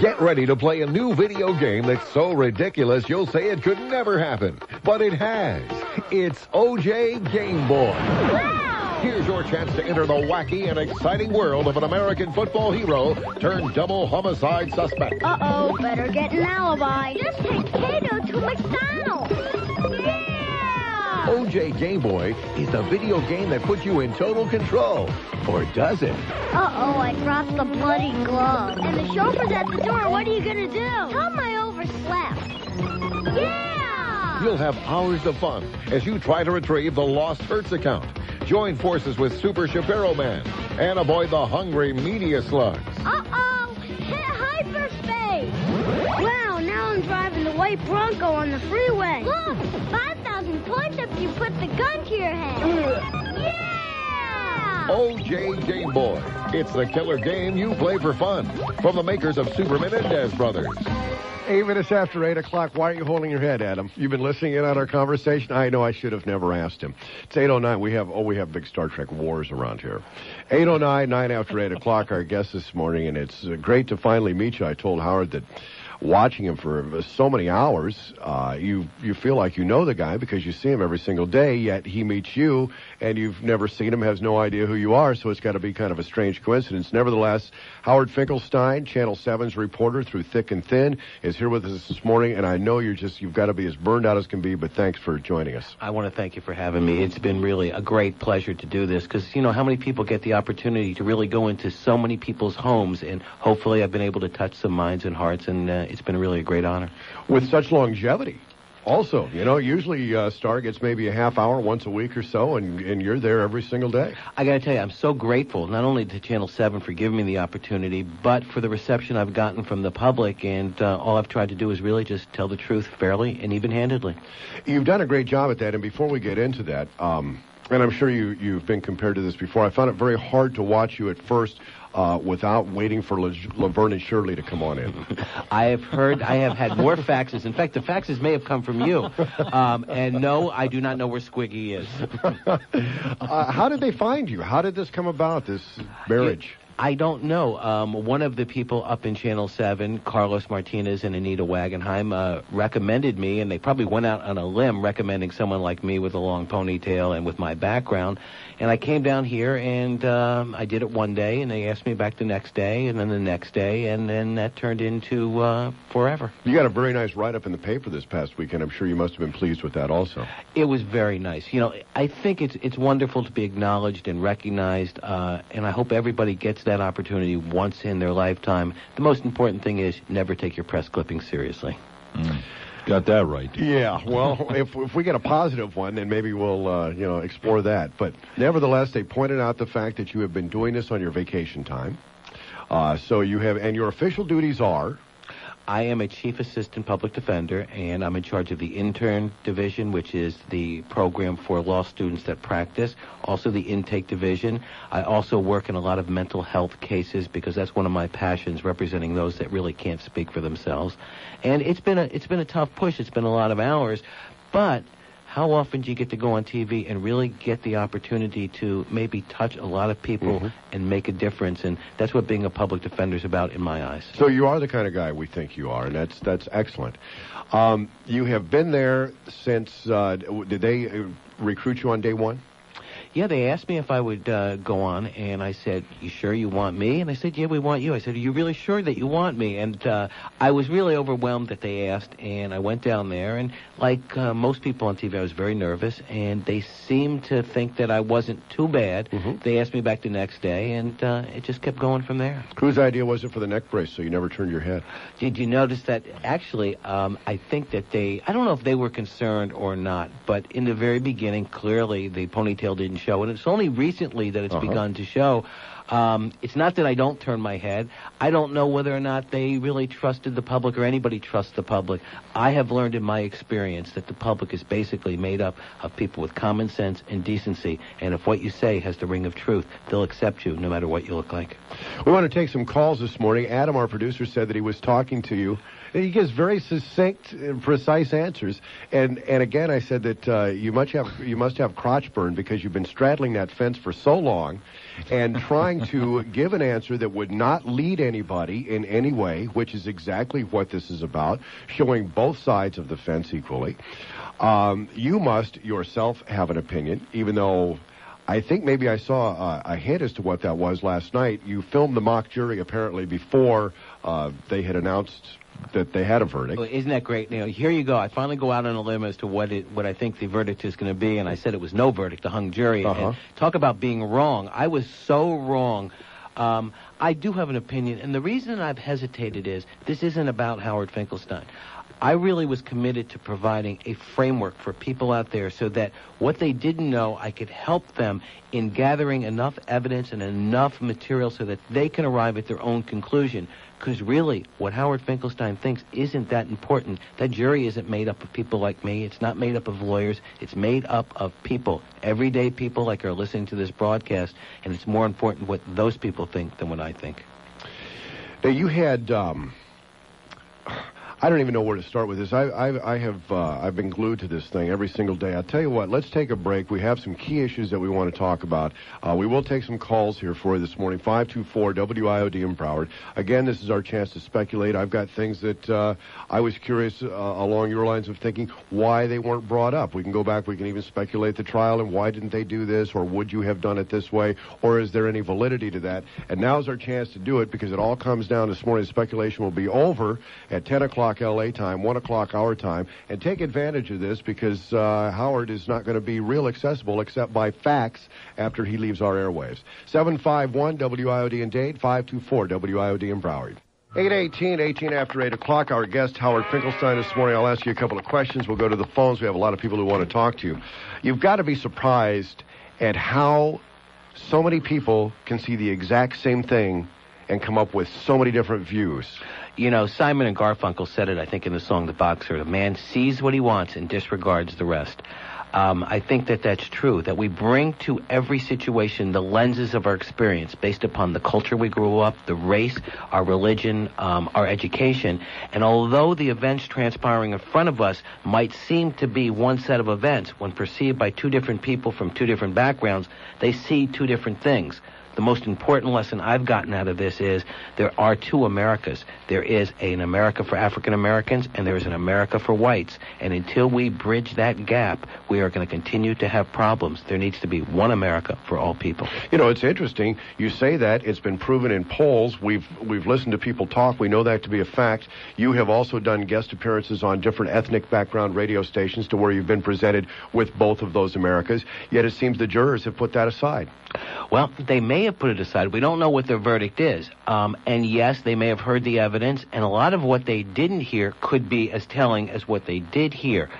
Get ready to play a new video game that's so ridiculous you'll say it could never happen. But it has. It's OJ Game Boy. Wow! Here's your chance to enter the wacky and exciting world of an American football hero turned double homicide suspect. Uh-oh, better get an alibi. Just take Kato to McDonald's. OJ Game Boy is the video game that puts you in total control. Or does it? Uh-oh, I dropped the bloody glove. And the chauffeur's at the door. What are you gonna do? Tell him I overslept. Yeah! You'll have hours of fun as you try to retrieve the lost Hertz account. Join forces with Super Shapiro Man and avoid the hungry media slugs. Uh-oh! Hit hyperspace! Wow, now I'm driving the white Bronco on the freeway. Look! 5,000 points if you put the gun to your head. Yeah! OJ Game Boy. It's the killer game you play for fun. From the makers of Super Menendez Brothers. Eight minutes after 8 o'clock. Why are you holding your head, Adam? You've been listening in on our conversation? I know I should have never asked him. It's 8.09. We have, oh, we have big Star Trek wars around here. 8.09, 9 after 8 o'clock, our guest this morning, and it's uh, great to finally meet you. I told Howard that watching him for so many hours, uh, you you feel like you know the guy because you see him every single day. Yet he meets you, and you've never seen him, has no idea who you are. So it's got to be kind of a strange coincidence. Nevertheless, Howard Finkelstein, Channel 7's reporter through thick and thin, is here with us this morning. And I know you're just you've got to be as burned out as can be. But thanks for joining us. I want to thank you for having me. It's been really a great pleasure to do this because you know how many people get the opportunity to really go into so many people's homes, and hopefully I've been able to touch some minds and hearts, and uh, it's been really a great honor. With such longevity. Also, you know, usually uh, Star gets maybe a half hour once a week or so, and, and you're there every single day. I got to tell you, I'm so grateful not only to Channel 7 for giving me the opportunity, but for the reception I've gotten from the public. And uh, all I've tried to do is really just tell the truth fairly and even handedly. You've done a great job at that. And before we get into that, um, and I'm sure you, you've been compared to this before, I found it very hard to watch you at first. Uh, without waiting for La- Laverne and Shirley to come on in. I have heard, I have had more faxes. In fact, the faxes may have come from you. Um, and no, I do not know where Squiggy is. uh, how did they find you? How did this come about, this marriage? I don't know. Um, one of the people up in Channel 7, Carlos Martinez and Anita Wagenheim, uh, recommended me, and they probably went out on a limb recommending someone like me with a long ponytail and with my background. And I came down here, and um, I did it one day, and they asked me back the next day, and then the next day, and then that turned into uh, forever. You got a very nice write-up in the paper this past weekend. I'm sure you must have been pleased with that also. It was very nice. You know, I think it's it's wonderful to be acknowledged and recognized, uh, and I hope everybody gets that opportunity once in their lifetime. The most important thing is never take your press clippings seriously. Mm. Got that right. Yeah, well, if, if we get a positive one, then maybe we'll, uh, you know, explore that. But nevertheless, they pointed out the fact that you have been doing this on your vacation time. Uh, so you have, and your official duties are I am a chief assistant public defender, and I'm in charge of the intern division, which is the program for law students that practice. Also, the intake division. I also work in a lot of mental health cases because that's one of my passions, representing those that really can't speak for themselves. And it's been a it's been a tough push. It's been a lot of hours, but how often do you get to go on TV and really get the opportunity to maybe touch a lot of people Mhm. and make a difference? And that's what being a public defender is about in my eyes. So you are the kind of guy we think you are, and that's that's excellent. Um, you have been there since. Uh, did they uh, recruit you on day one? Yeah, they asked me if I would uh, go on, and I said, "You sure you want me?" And I said, "Yeah, we want you." I said, "Are you really sure that you want me?" And uh, I was really overwhelmed that they asked, and I went down there, and like uh, most people on TV, I was very nervous, and they seemed to think that I wasn't too bad. Mhm. They asked me back the next day, and uh, it just kept going from there. Whose idea was it for the neck brace so you never turned your head? Did you notice that? Actually, um, I think that they, I don't know if they were concerned or not, but in the very beginning, clearly the ponytail didn't show. And it's only recently that it's Uh-huh. begun to show. Um, it's not that I don't turn my head. I don't know whether or not they really trusted the public or anybody trusts the public. I have learned in my experience that the public is basically made up of people with common sense and decency. And if what you say has the ring of truth, they'll accept you no matter what you look like. We want to take some calls this morning. Adam, our producer, said that he was talking to you. He gives very succinct, and precise answers. And and again, I said that uh, you must have you must have crotch burn because you've been straddling that fence for so long, and trying to give an answer that would not lead anybody in any way, which is exactly what this is about, showing both sides of the fence equally. Um, you must yourself have an opinion, even though I think maybe I saw a hint as to what that was last night. You filmed the mock jury apparently before uh, they had announced that they had a verdict. Well, isn't that great? Know, here you go. I finally go out on a limb as to what it, what I think the verdict is going to be, and I said it was no verdict, a hung jury. Uh-huh. And talk about being wrong. I was so wrong. Um, I do have an opinion, and the reason I've hesitated is this isn't about Howard Finkelstein. I really was committed to providing a framework for people out there so that what they didn't know, I could help them in gathering enough evidence and enough material so that they can arrive at their own conclusion. Because really, what Howard Finkelstein thinks isn't that important. That jury isn't made up of people like me. It's not made up of lawyers. It's made up of people, everyday people like are listening to this broadcast. And it's more important what those people think than what I think. Now you had. Um, I don't even know where to start with this. I, I, I have uh, I've been glued to this thing every single day. I'll tell you what. Let's take a break. We have some key issues that we want to talk about. Uh, we will take some calls here for you this morning. Five two four WIOD in Broward. Again, this is our chance to speculate. I've got things that uh, I was curious uh, along your lines of thinking why they weren't brought up. We can go back. We can even speculate the trial and why didn't they do this, or would you have done it this way, or is there any validity to that? And now's our chance to do it because it all comes down this morning. Speculation will be over at 10 o'clock LA time, 1 o'clock our time, and take advantage of this because uh, Howard is not going to be real accessible except by fax after he leaves our airwaves. 751 WIOD in Dade, 524 WIOD in Broward. 818, 18 after 8 o'clock. Our guest, Howard Finkelstein, this morning. I'll ask you a couple of questions. We'll go to the phones. We have a lot of people who want to talk to you. You've got to be surprised at how so many people can see the exact same thing and come up with so many different views. You know, Simon and Garfunkel said it, I think, in the song The Boxer. A man sees what he wants and disregards the rest. Um, I think that that's true, that we bring to every situation the lenses of our experience based upon the culture we grew up, the race, our religion, um, our education. And although the events transpiring in front of us might seem to be one set of events, when perceived by two different people from two different backgrounds, they see two different things. The most important lesson I've gotten out of this is there are two Americas. There is an America for African Americans and there is an America for whites. And until we bridge that gap, we are going to continue to have problems. There needs to be one America for all people. You know, it's interesting. You say that it's been proven in polls. We've we've listened to people talk. We know that to be a fact. You have also done guest appearances on different ethnic background radio stations to where you've been presented with both of those Americas. Yet it seems the jurors have put that aside. Well, they may have put it aside. We don't know what their verdict is. Um, and yes, they may have heard the evidence, and a lot of what they didn't hear could be as telling as what they did hear.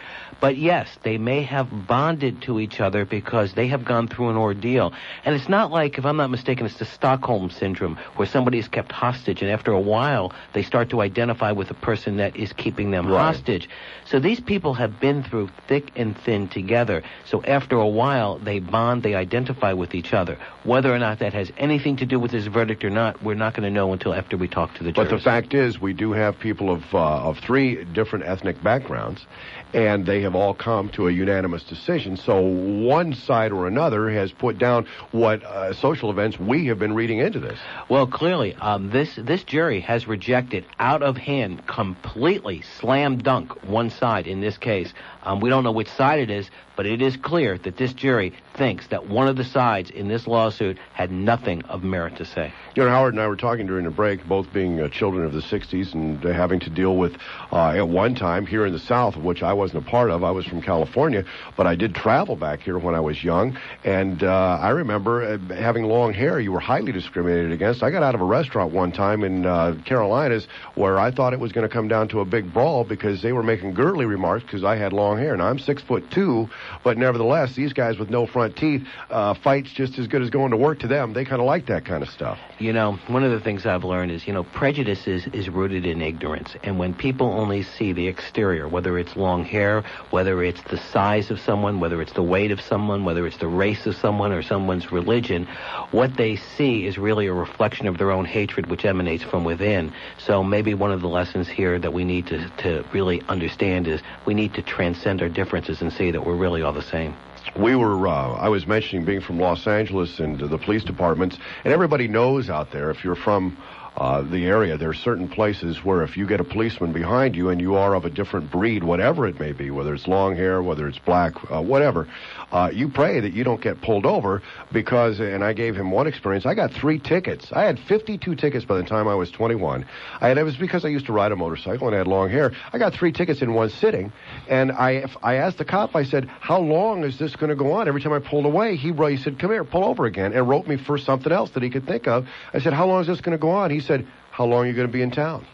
But yes, they may have bonded to each other because they have gone through an ordeal. And it's not like, if I'm not mistaken, it's the Stockholm syndrome where somebody is kept hostage and after a while they start to identify with the person that is keeping them Right. hostage. So these people have been through thick and thin together. So after a while they bond, they identify with each other. Whether or not that has anything to do with this verdict or not, we're not going to know until after we talk to the judge. But the fact is, we do have people of uh, of three different ethnic backgrounds, and they have all come to a unanimous decision. So one side or another has put down what uh, social events we have been reading into this. Well, clearly, um, this this jury has rejected out of hand, completely slam dunk one side in this case. Um, we don't know which side it is, but it is clear that this jury thinks that one of the sides in this lawsuit had nothing of merit to say. You know, Howard and I were talking during the break, both being uh, children of the 60s and uh, having to deal with, uh, at one time here in the South, which I wasn't a part of. I was from California, but I did travel back here when I was young. And uh, I remember uh, having long hair, you were highly discriminated against. I got out of a restaurant one time in uh, Carolinas where I thought it was going to come down to a big brawl because they were making girly remarks because I had long hair. Now, I'm six foot two, but nevertheless, these guys with no front teeth, uh, fights just as good as going to work to them. They kind of like that kind of stuff. You know, one of the things I've learned is, you know, prejudice is, is rooted in ignorance. And when people only see the exterior, whether it's long hair, whether it's the size of someone, whether it's the weight of someone, whether it's the race of someone or someone's religion, what they see is really a reflection of their own hatred, which emanates from within. So maybe one of the lessons here that we need to, to really understand is we need to transcend our differences and see that we're really all the same. we were uh, i was mentioning being from los angeles and the police departments and everybody knows out there if you're from uh, the area. There are certain places where if you get a policeman behind you and you are of a different breed whatever it may be whether it's long hair whether it's black uh, whatever uh, you pray that you don't get pulled over because and i gave him one experience i got three tickets. I had 52 tickets by the time i was 21 I, and it was because i used to ride a motorcycle and I had long hair. I got three tickets in one sitting and i i asked the cop i said how long is this going to go on? Every time i pulled away he, he said come here pull over again and wrote me for something else that he could think of. I said how long is this going to go on? He said how long are you going to be in town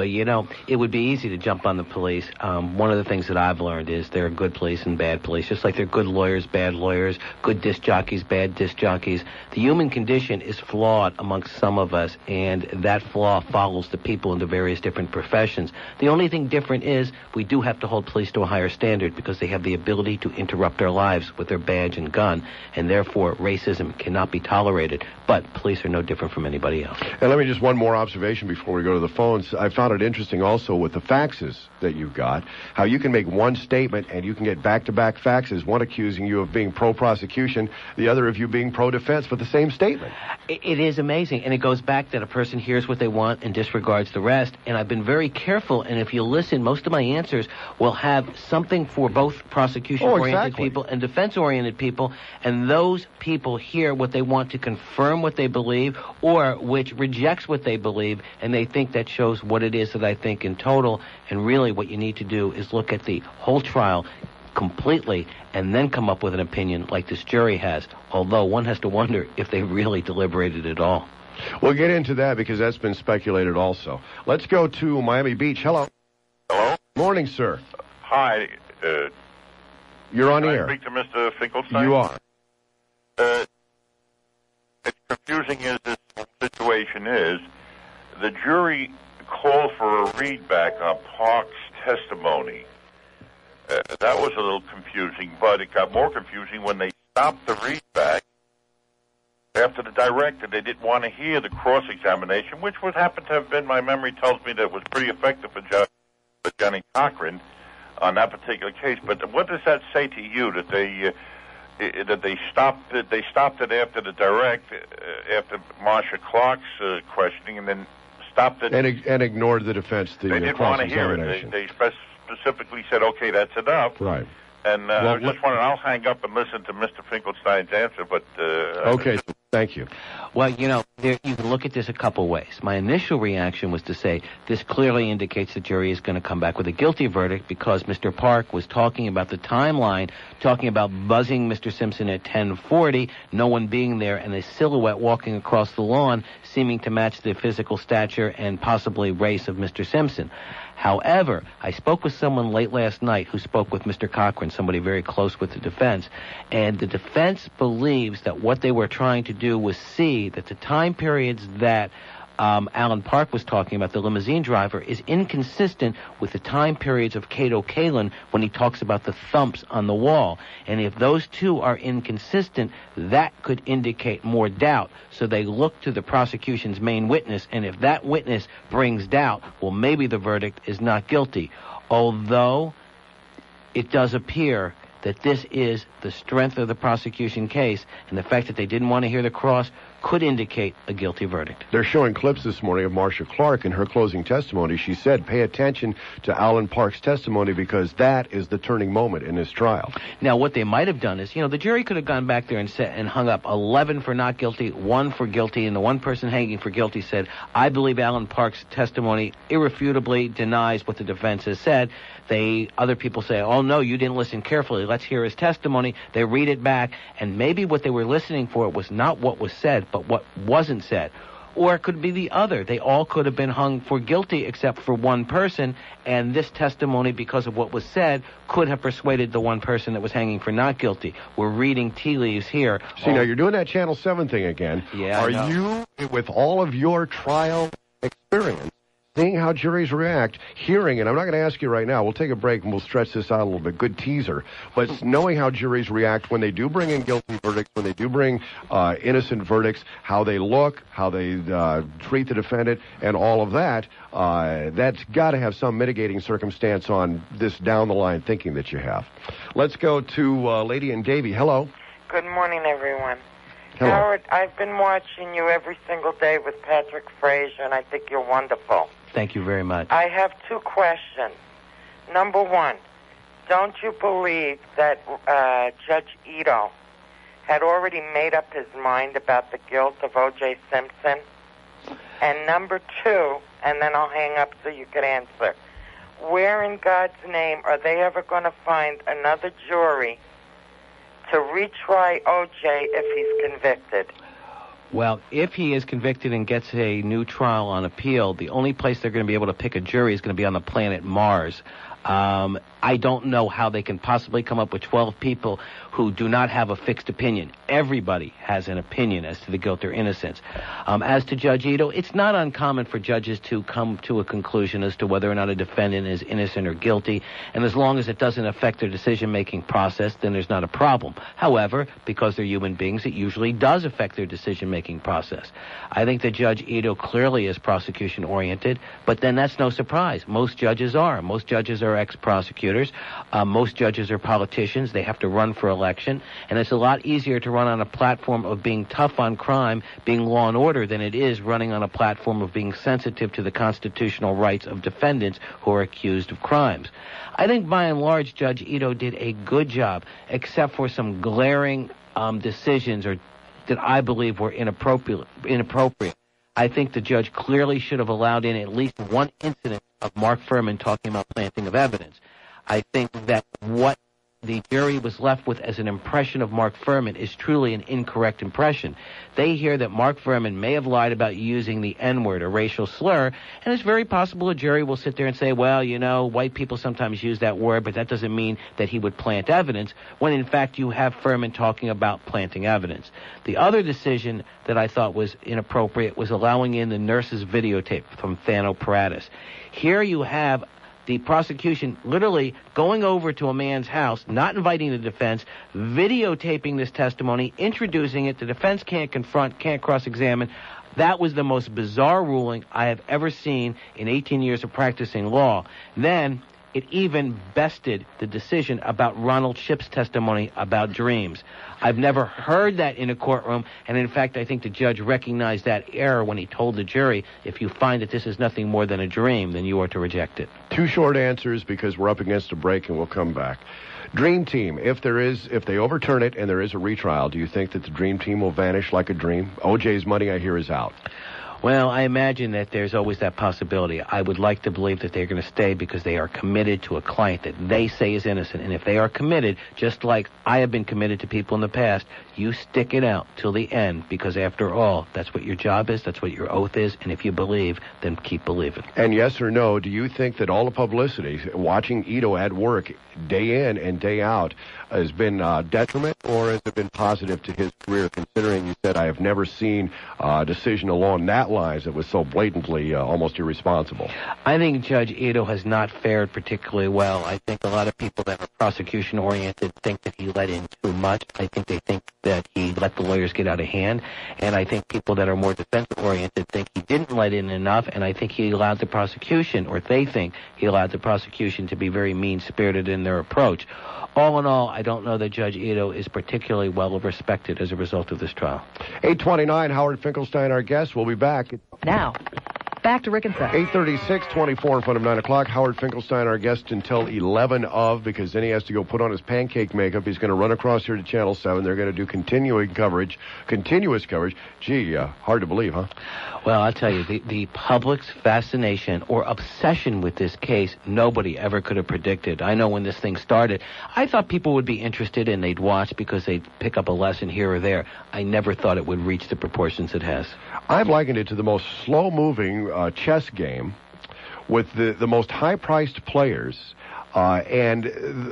Well, you know, it would be easy to jump on the police. Um, one of the things that I've learned is there are good police and bad police, just like there are good lawyers, bad lawyers, good disc jockeys, bad disc jockeys. The human condition is flawed amongst some of us, and that flaw follows the people into various different professions. The only thing different is we do have to hold police to a higher standard because they have the ability to interrupt our lives with their badge and gun, and therefore racism cannot be tolerated. But police are no different from anybody else. And let me just one more observation before we go to the phones. I found it interesting also with the faxes that you've got, how you can make one statement and you can get back-to-back faxes, one accusing you of being pro-prosecution, the other of you being pro-defense, but the same statement. It, it is amazing, and it goes back that a person hears what they want and disregards the rest. And I've been very careful, and if you listen, most of my answers will have something for both prosecution-oriented Oh, exactly. people and defense-oriented people, and those people hear what they want to confirm what they believe, or which rejects what they believe, and they think that shows what it is that I think in total. And really, what you need to do is look at the whole trial completely and then come up with an opinion like this jury has. Although one has to wonder if they really deliberated at all. We'll get into that because that's been speculated also. Let's go to Miami Beach. Hello. Hello? Morning, sir. Hi. Uh, You're on can I air. speak to Mr. Finkelstein? You are. Uh, as confusing as this situation is, the jury called for a readback on Park's testimony. Uh, that was a little confusing, but it got more confusing when they stopped the readback after the director. They didn't want to hear the cross-examination, which would happen to have been, my memory tells me, that was pretty effective for, for Johnnie Cochran on that particular case. But what does that say to you that they uh, that they stopped it, they stopped it after the direct uh, after Marcia Clark's uh, questioning and then stopped it? And, and ignored the defense, the they uh, didn't want to hear it. They, they specifically said, "Okay, that's enough." Right. And uh, Well, I just wanted, I'll hang up and listen to Mr. Finkelstein's answer. But uh, Okay, thank you. Well, you know, there, you can look at this a couple ways. My initial reaction was to say this clearly indicates the jury is going to come back with a guilty verdict because Mr. Park was talking about the timeline, talking about buzzing Mr. Simpson at 10:40, no one being there, and a silhouette walking across the lawn, seeming to match the physical stature and possibly race of Mr. Simpson. However, I spoke with someone late last night who spoke with Mr. Cochran, somebody very close with the defense, and the defense believes that what they were trying to do was see that the time periods that um, Allan Park was talking about, the limousine driver, is inconsistent with the time periods of Kato Kaelin when he talks about the thumps on the wall. And if those two are inconsistent, that could indicate more doubt. So they look to the prosecution's main witness, and if that witness brings doubt, well, maybe the verdict is not guilty. Although it does appear that this is the strength of the prosecution case, and the fact that they didn't want to hear the cross could indicate a guilty verdict. They're showing clips this morning of Marcia Clark in her closing testimony. She said, pay attention to Allan Park's testimony because that is the turning moment in this trial. Now, what they might have done is, you know, the jury could have gone back there and said and hung up 11 for not guilty, one for guilty, and the one person hanging for guilty said, "I believe Allan Park's testimony irrefutably denies what the defense has said." They other people say, "Oh no, you didn't listen carefully. Let's hear his testimony." They read it back, and maybe what they were listening for was not what was said, but what wasn't said. Or it could be the other. They all could have been hung for guilty except for one person, and this testimony, because of what was said, could have persuaded the one person that was hanging for not guilty. We're reading tea leaves here. See, now oh. you're doing that Channel 7 thing again. Yeah, Are you, with all of your trial experience, seeing how juries react, hearing, and I'm not going to ask you right now. We'll take a break and we'll stretch this out a little bit. Good teaser, but knowing how juries react when they do bring in guilty verdicts, when they do bring uh, innocent verdicts, how they look, how they uh, treat the defendant, and all of that. Uh, that's got to have some mitigating circumstance on this down the line thinking that you have. Let's go to uh, Lady and Davy. Hello. Good morning, everyone. Hello. Howard, I've been watching you every single day with Patrick Fraser, and I think you're wonderful. Thank you very much. I have two questions. Number one, don't you believe that uh, Judge Ito had already made up his mind about the guilt of O.J. Simpson? And number two, and then I'll hang up so you can answer. Where in God's name are they ever going to find another jury to retry O.J. if he's convicted? Well, if he is convicted and gets a new trial on appeal, the only place they're going to be able to pick a jury is going to be on the planet Mars. Um, I don't know how they can possibly come up with 12 people who do not have a fixed opinion. Everybody has an opinion as to the guilt or innocence. Um, as to Judge Ito, it's not uncommon for judges to come to a conclusion as to whether or not a defendant is innocent or guilty, and as long as it doesn't affect their decision-making process, then there's not a problem. However, because they're human beings, it usually does affect their decision-making process. I think that Judge Ito clearly is prosecution-oriented, but then that's no surprise. Most judges are. Most judges are ex-prosecutors. Uh, most judges are politicians. They have to run for election, and it's a lot easier to run on a platform of being tough on crime, being law and order, than it is running on a platform of being sensitive to the constitutional rights of defendants who are accused of crimes. I think by and large, Judge Ito did a good job, except for some glaring um, decisions or that I believe were inappropriate. Inappropriate. I think the judge clearly should have allowed in at least one incident of Mark Fuhrman talking about planting of evidence. I think that what the jury was left with as an impression of Mark Fuhrman is truly an incorrect impression. They hear that Mark Fuhrman may have lied about using the N word, a racial slur, and it's very possible a jury will sit there and say, well, you know, white people sometimes use that word, but that doesn't mean that he would plant evidence, when in fact you have Fuhrman talking about planting evidence. The other decision that I thought was inappropriate was allowing in the nurse's videotape from Thano Peratis. Here you have the prosecution literally going over to a man's house, not inviting the defense, videotaping this testimony, introducing it. The defense can't confront, can't cross examine. That was the most bizarre ruling I have ever seen in 18 years of practicing law. Then it even bested the decision about Ronald Shipp's testimony about dreams. I've never heard that in a courtroom, and in fact, I think the judge recognized that error when he told the jury, if you find that this is nothing more than a dream, then you are to reject it. Two short answers because we're up against a break and we'll come back. Dream Team, if there is, if they overturn it and there is a retrial, do you think that the Dream Team will vanish like a dream? OJ's money, I hear, is out. Well, I imagine that there's always that possibility. I would like to believe that they're going to stay because they are committed to a client that they say is innocent. And if they are committed, just like I have been committed to people in the past, you stick it out till the end because after all, that's what your job is, that's what your oath is, and if you believe, then keep believing. And yes or no, do you think that all the publicity, watching Ito at work day in and day out, has been uh, detriment or has it been positive to his career? Considering you said I have never seen a decision along that lines that was so blatantly uh, almost irresponsible. I think Judge Ito has not fared particularly well. I think a lot of people that are prosecution oriented think that he let in too much. I think they think that he let the lawyers get out of hand, and I think people that are more defense oriented think he didn't let in enough, and I think he allowed the prosecution, or they think he allowed the prosecution to be very mean spirited in their approach. All in all, don't know that Judge Ito is particularly well respected as a result of this trial. 829, Howard Finkelstein, our guest. We'll be back. Now, back to Rick and Suds. 836, 24 in front of 9 o'clock. Howard Finkelstein, our guest until 11 of, because then he has to go put on his pancake makeup. He's going to run across here to Channel 7. They're going to do continuing coverage, continuous coverage. Gee, uh, hard to believe, huh? Well, I'll tell you, the, the public's fascination or obsession with this case, nobody ever could have predicted. I know when this thing started, I thought people would be interested and they'd watch because they'd pick up a lesson here or there. I never thought it would reach the proportions it has. I've likened it to the most slow moving uh, chess game with the, the most high priced players. Uh, and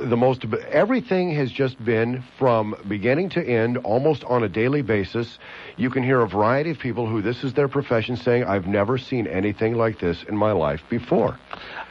the most, everything has just been from beginning to end, almost on a daily basis. You can hear a variety of people who this is their profession saying, I've never seen anything like this in my life before.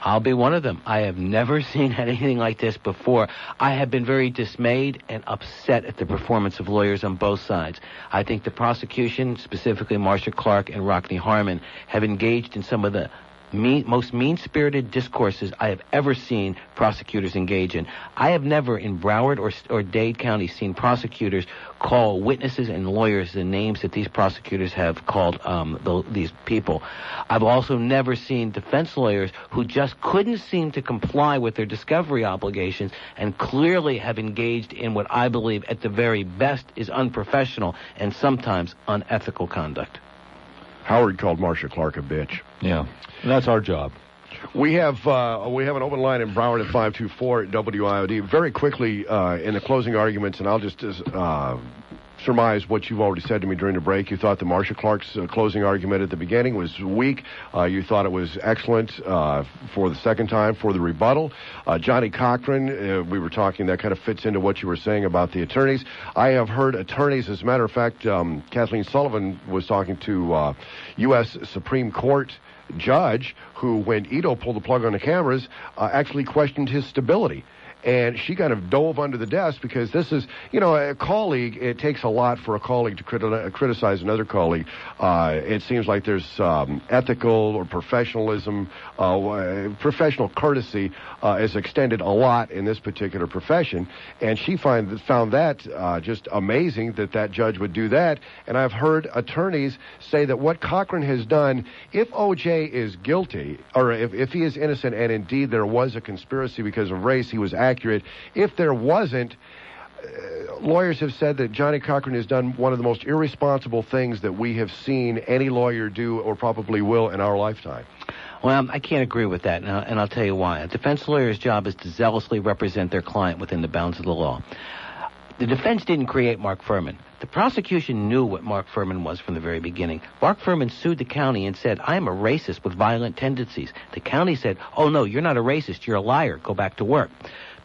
I'll be one of them. I have never seen anything like this before. I have been very dismayed and upset at the performance of lawyers on both sides. I think the prosecution, specifically Marcia Clark and Rockne Harmon, have engaged in some of the mean, most mean-spirited discourses I have ever seen prosecutors engage in. I have never in Broward or, or Dade County seen prosecutors call witnesses and lawyers the names that these prosecutors have called um, the, these people. I've also never seen defense lawyers who just couldn't seem to comply with their discovery obligations and clearly have engaged in what I believe at the very best is unprofessional and sometimes unethical conduct. Howard called Marcia Clark a bitch. Yeah, and that's our job. We have uh, we have an open line in Broward at five two four at WIOD. Very quickly uh, in the closing arguments, and I'll just uh, surmise what you've already said to me during the break. You thought the Marcia Clark's uh, closing argument at the beginning was weak. Uh, you thought it was excellent uh, for the second time for the rebuttal. Uh, Johnnie Cochran, uh, we were talking, that kind of fits into what you were saying about the attorneys. I have heard attorneys, as a matter of fact, um, Kathleen Sullivan was talking to U.S. Supreme Court judge who, when Ito pulled the plug on the cameras, actually questioned his stability and she kind of dove under the desk because this is, you know, a colleague. It takes a lot for a colleague to criti- criticize another colleague. Uh, it seems like there's um, ethical or professionalism, uh, professional courtesy uh, is extended a lot in this particular profession, and she find found that uh, just amazing that that judge would do that. And I've heard attorneys say that what Cochran has done, if O.J. is guilty or if, if he is innocent, and indeed there was a conspiracy because of race, he was accurate. If there wasn't, uh, lawyers have said that Johnnie Cochran has done one of the most irresponsible things that we have seen any lawyer do or probably will in our lifetime. Well, I can't agree with that, and I'll, and I'll tell you why. A defense lawyer's job is to zealously represent their client within the bounds of the law. The defense didn't create Mark Fuhrman. The prosecution knew what Mark Fuhrman was from the very beginning. Mark Fuhrman sued the county and said, I am a racist with violent tendencies. The county said, Oh, no, you're not a racist. You're a liar. Go back to work.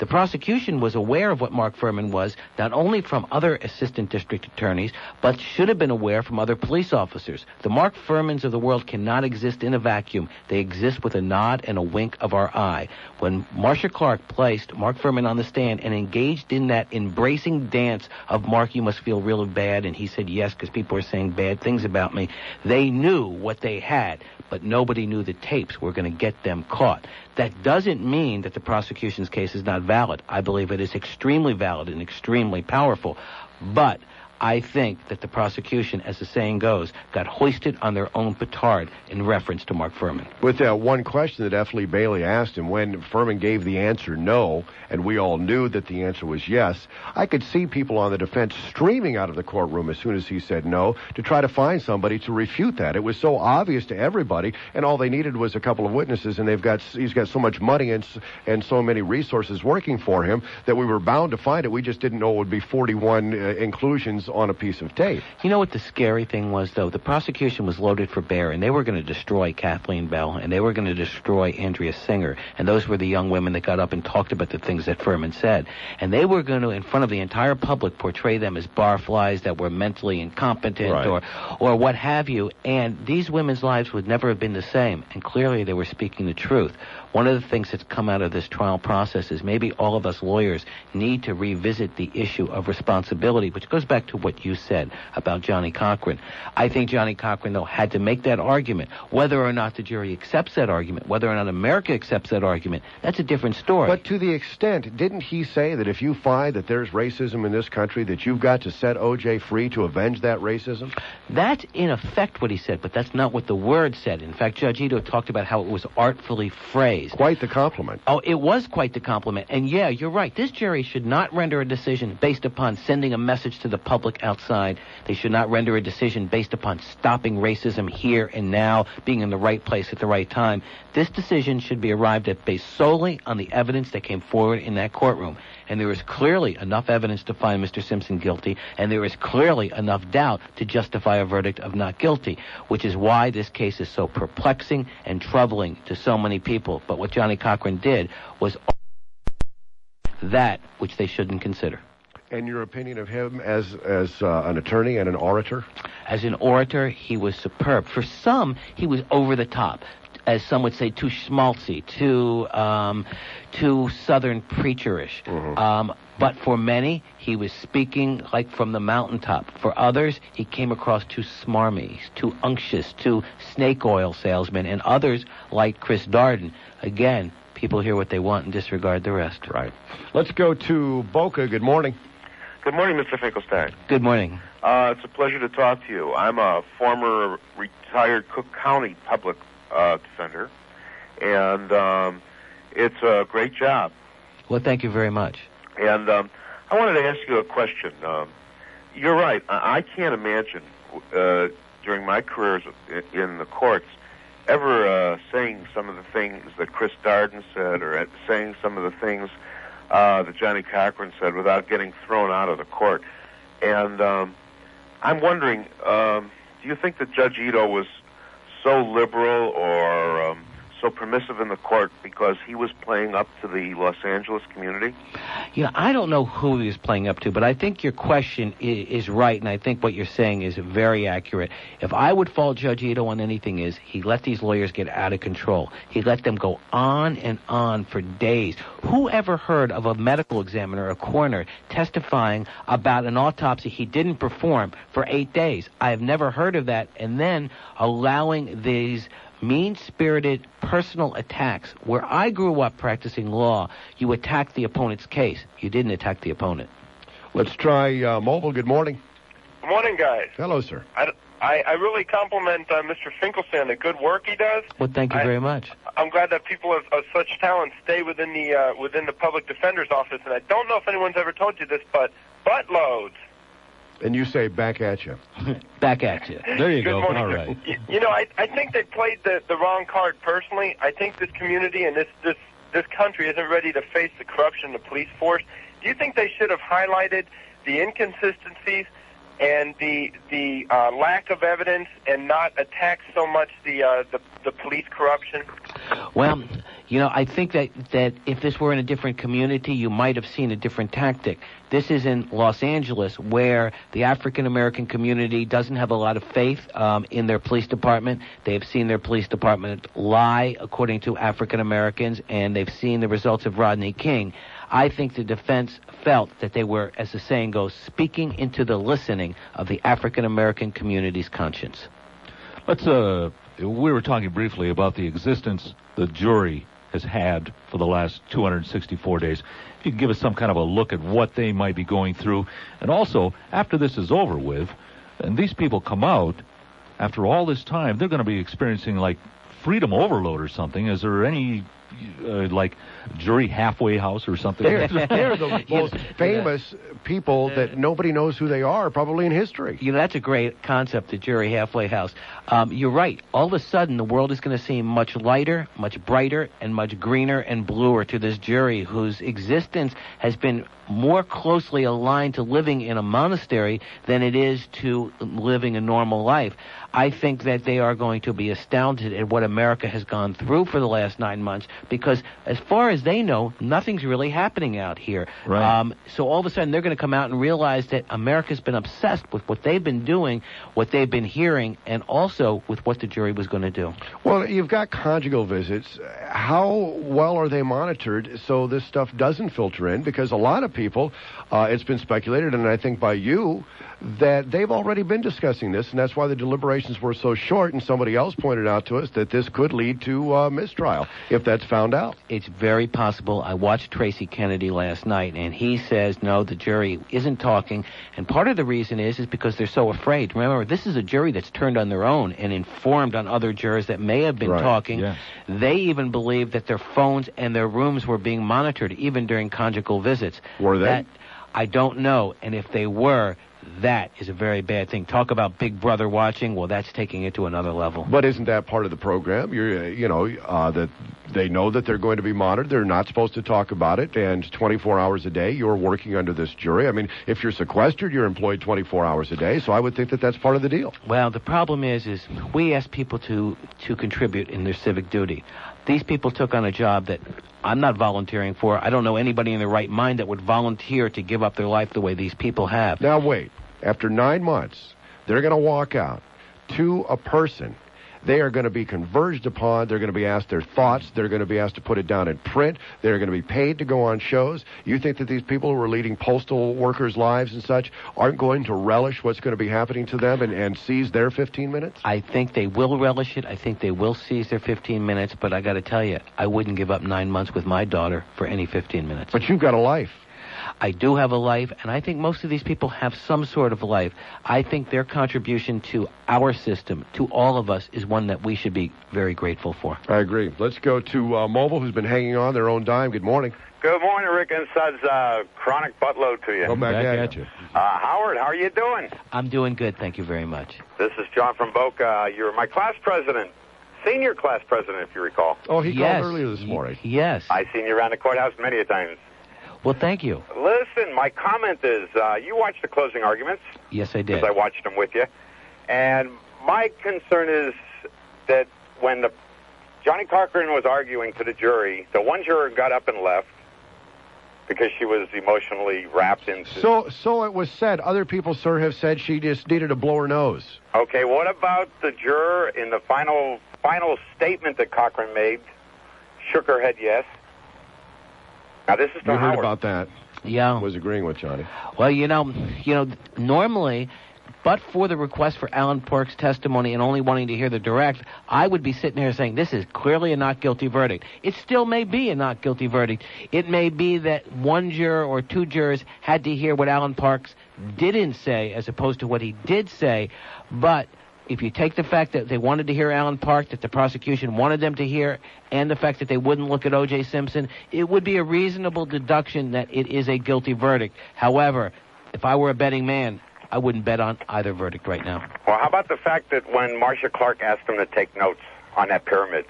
The prosecution was aware of what Mark Fuhrman was, not only from other assistant district attorneys, but should have been aware from other police officers. The Mark Fuhrmans of the world cannot exist in a vacuum. They exist with a nod and a wink of our eye. When Marcia Clark placed Mark Fuhrman on the stand and engaged in that embracing dance of Mark, you must feel really bad, and he said yes because people are saying bad things about me, they knew what they had, but nobody knew the tapes were going to get them caught. That doesn't mean that the prosecution's case is not valid. I believe it is extremely valid and extremely powerful. But I think that the prosecution, as the saying goes, got hoisted on their own petard in reference to Mark Fuhrman. With that one question that F. Lee Bailey asked him, when Fuhrman gave the answer no, and we all knew that the answer was yes, I could see people on the defense streaming out of the courtroom as soon as he said no to try to find somebody to refute that. It was so obvious to everybody, and all they needed was a couple of witnesses, and they've got he's got so much money and and so many resources working for him that we were bound to find it. We just didn't know it would be 41 uh, inclusions on a piece of tape. You know what the scary thing was, though? The prosecution was loaded for bear, and they were going to destroy Kathleen Bell, and they were going to destroy Andrea Singer, and those were the young women that got up and talked about the things that Fuhrman said. And they were going to, in front of the entire public, portray them as barflies that were mentally incompetent right. or, or what have you. And these women's lives would never have been the same. And clearly they were speaking the truth. One of the things that's come out of this trial process is maybe all of us lawyers need to revisit the issue of responsibility, which goes back to what you said about Johnnie Cochran. I think Johnnie Cochran, though, had to make that argument. Whether or not the jury accepts that argument, whether or not America accepts that argument, that's a different story. But to the extent, didn't he say that if you find that there's racism in this country, that you've got to set O.J. free to avenge that racism? That's in effect what he said, but that's not what the word said. In fact, Judge Ito talked about how it was artfully phrased. Quite the compliment. Oh, it was quite the compliment. And yeah, you're right. This jury should not render a decision based upon sending a message to the public outside. They should not render a decision based upon stopping racism here and now, being in the right place at the right time. This decision should be arrived at based solely on the evidence that came forward in that courtroom. And there is clearly enough evidence to find Mr. Simpson guilty, and there is clearly enough doubt to justify a verdict of not guilty, which is why this case is so perplexing and troubling to so many people. But what Johnnie Cochran did was that which they shouldn't consider. And your opinion of him as as uh, an attorney and an orator? As an orator, he was superb. For some, he was over the top. As some would say, too schmaltzy, too um, too southern preacherish. Mhm. Um, but for many, he was speaking like from the mountaintop. For others, he came across too smarmy, too unctuous, too snake oil salesman. And others, like Chris Darden, again, people hear what they want and disregard the rest. Right. Let's go to Boca. Good morning. Good morning, Mr. Finkelstein. Good morning. Uh, it's a pleasure to talk to you. I'm a former retired Cook County public uh, defender, and um, it's a great job. Well, thank you very much. And um, I wanted to ask you a question. Um, you're right. I, I can't imagine uh, during my careers in, in the courts ever uh, saying some of the things that Chris Darden said or saying some of the things uh, that Johnnie Cochran said without getting thrown out of the court. And um, I'm wondering, um, do you think that Judge Ito was so liberal or um, so permissive in the court because he was playing up to the Los Angeles community? Know, I don't know who he was playing up to, but I think your question is, is right, and I think what you're saying is very accurate. If I would fault Judge Ito on anything, is he let these lawyers get out of control. He let them go on and on for days. Who ever heard of a medical examiner, a coroner, testifying about an autopsy he didn't perform for eight days? I have never heard of that, and then allowing these mean spirited personal attacks. Where I grew up practicing law, you attacked the opponent's case. You didn't attack the opponent. Let's try uh, Mobile. Good morning. Good morning, guys. Hello, sir. I, I, I really compliment uh, Mr. Finkelstein the good work he does. Well, thank you I- very much. I'm glad that people of, of such talent stay within the uh, within the public defender's office. And I don't know if anyone's ever told you this, but buttloads. And you say back at you. Back at you. There you Good go. morning. All right. You, you know, I, I think they played the, the wrong card personally. I think this community and this, this, this country isn't ready to face the corruption of the police force. Do you think they should have highlighted the inconsistencies and the the uh, lack of evidence and not attack so much the, uh, the the police corruption? Well, you know, I think that, that if this were in a different community, you might have seen a different tactic. This is in Los Angeles, where the African American community doesn't have a lot of faith um, in their police department. They've seen their police department lie, according to African Americans, and they've seen the results of Rodney King. I think the defense felt that they were, as the saying goes, speaking into the listening of the African American community's conscience. Let's. Uh, we were talking briefly about the existence the jury has had for the last 264 days. If you can give us some kind of a look at what they might be going through, and also after this is over with, and these people come out after all this time, they're going to be experiencing like freedom overload or something. Is there any uh, like jury halfway house or something? They're, they're the most famous people that nobody knows who they are, probably in history. You know, that's a great concept, the jury halfway house. Um, you're right. All of a sudden, the world is going to seem much lighter, much brighter, and much greener and bluer to this jury whose existence has been more closely aligned to living in a monastery than it is to living a normal life. I think that they are going to be astounded at what America has gone through for the last nine months because, as far as they know, nothing's really happening out here. Right. Um, so all of a sudden, they're going to come out and realize that America's been obsessed with what they've been doing, what they've been hearing, and also with what the jury was going to do. Well, you've got conjugal visits. How well are they monitored so this stuff doesn't filter in? Because a lot of people, uh, it's been speculated, and I think by you, that they've already been discussing this, and that's why the deliberations were so short. And somebody else pointed out to us that this could lead to uh, mistrial if that's found out. It's very possible. I watched Tracy Kennedy last night, and he says no, the jury isn't talking. And part of the reason is is because they're so afraid. Remember, this is a jury that's turned on their own and informed on other jurors that may have been Right, talking. yes. They even believe that their phones and their rooms were being monitored, even during conjugal visits. Were they? That, I don't know, and if they were. That is a very bad thing. Talk about Big Brother watching. Well, that's taking it to another level. But isn't that part of the program? You're, uh, you know, uh, that they know that they're going to be monitored. They're not supposed to talk about it, and 24 hours a day you're working under this jury. I mean, if you're sequestered, you're employed 24 hours a day. So I would think that that's part of the deal. Well, the problem is, is we ask people to to contribute in their civic duty. These people took on a job that I'm not volunteering for. I don't know anybody in their right mind that would volunteer to give up their life the way these people have. Now, wait. After nine months, they're going to walk out to a person. They are going to be converged upon. They're going to be asked their thoughts. They're going to be asked to put it down in print. They're going to be paid to go on shows. You think that these people who are leading postal workers' lives and such aren't going to relish what's going to be happening to them and, and seize their 15 minutes? I think they will relish it. I think they will seize their 15 minutes. But I got to tell you, I wouldn't give up nine months with my daughter for any 15 minutes. But you've got a life. I do have a life, and I think most of these people have some sort of life. I think their contribution to our system, to all of us, is one that we should be very grateful for. I agree. Let's go to uh, Mobile, who's been hanging on their own dime. Good morning. Good morning, Rick and Suds. Uh, chronic buttload to you. Go back, at, you. Uh, Howard, how are you doing? I'm doing good, thank you very much. This is John from Boca. You're my class president, senior class president, if you recall. Oh, he yes. called earlier this morning. Yes. I've seen you around the courthouse many a times. Well, thank you. Listen, my comment is, uh, you watched the closing arguments. Yes, I did. Because I watched them with you. And my concern is that when the Johnnie Cochran was arguing to the jury, the one juror got up and left because she was emotionally wrapped into. So, so it was said. Other people, sir, have said she just needed to blow her nose. Okay, what about the juror in the final final statement that Cochran made? Shook her head yes. Now this is You to heard Howard. about that? Yeah. Was agreeing with Johnny. Well, you know, you know, normally, but for the request for Allan Park's testimony and only wanting to hear the direct, I would be sitting here saying this is clearly a not guilty verdict. It still may be a not guilty verdict. It may be that one juror or two jurors had to hear what Allan Parks didn't say as opposed to what he did say, but if you take the fact that they wanted to hear Allan Park, that the prosecution wanted them to hear, and the fact that they wouldn't look at O.J. Simpson, it would be a reasonable deduction that it is a guilty verdict. However, if I were a betting man, I wouldn't bet on either verdict right now. Well, how about the fact that when Marcia Clark asked him to take notes on that pyramid,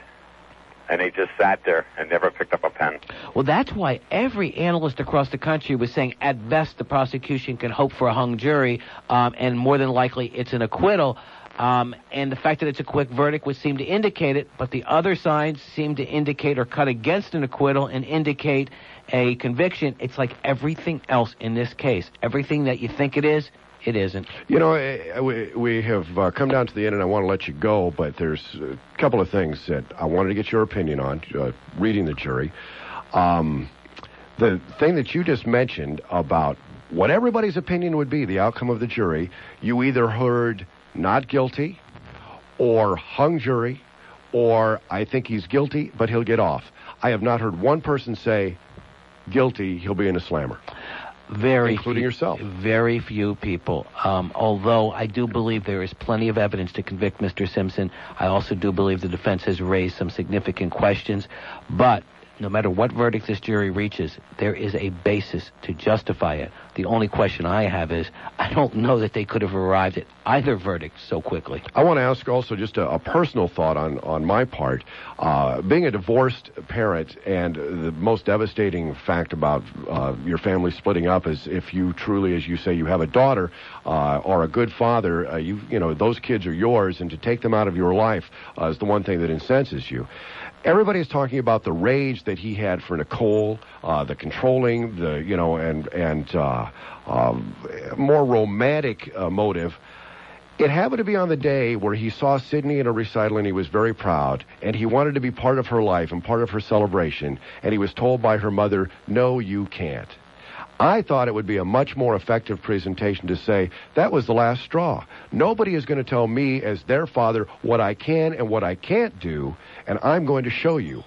and he just sat there and never picked up a pen? Well, that's why every analyst across the country was saying at best the prosecution can hope for a hung jury, um, and more than likely it's an acquittal. Um, and the fact that it's a quick verdict would seem to indicate it, but the other sides seem to indicate or cut against an acquittal and indicate a conviction. It's like everything else in this case. Everything that you think it is, it isn't. You know, eh, we, we have uh, come down to the end, and I want to let you go, but there's a couple of things that I wanted to get your opinion on, uh, reading the jury. Um, the thing that you just mentioned about what everybody's opinion would be, the outcome of the jury, you either heard not guilty, or hung jury, or I think he's guilty, but he'll get off. I have not heard one person say guilty, he'll be in a slammer. Very Including few, yourself. Very few people. Um, although I do believe there is plenty of evidence to convict Mr. Simpson, I also do believe the defense has raised some significant questions. But no matter what verdict this jury reaches, there is a basis to justify it. The only question I have is, I don't know that they could have arrived at either verdict so quickly. I want to ask also just a, a personal thought on, on my part. Uh, being a divorced parent, and the most devastating fact about uh, your family splitting up is if you truly, as you say, you have a daughter uh, or a good father, uh, you you know those kids are yours, and to take them out of your life uh, is the one thing that incenses you. Everybody's talking about the rage that he had for Nicole, uh, the controlling, the you know, and and uh, um, more romantic uh, motive. It happened to be on the day where he saw Sydney in a recital and he was very proud and he wanted to be part of her life and part of her celebration and he was told by her mother, no, you can't. I thought it would be a much more effective presentation to say, that was the last straw. Nobody is going to tell me as their father what I can and what I can't do and I'm going to show you.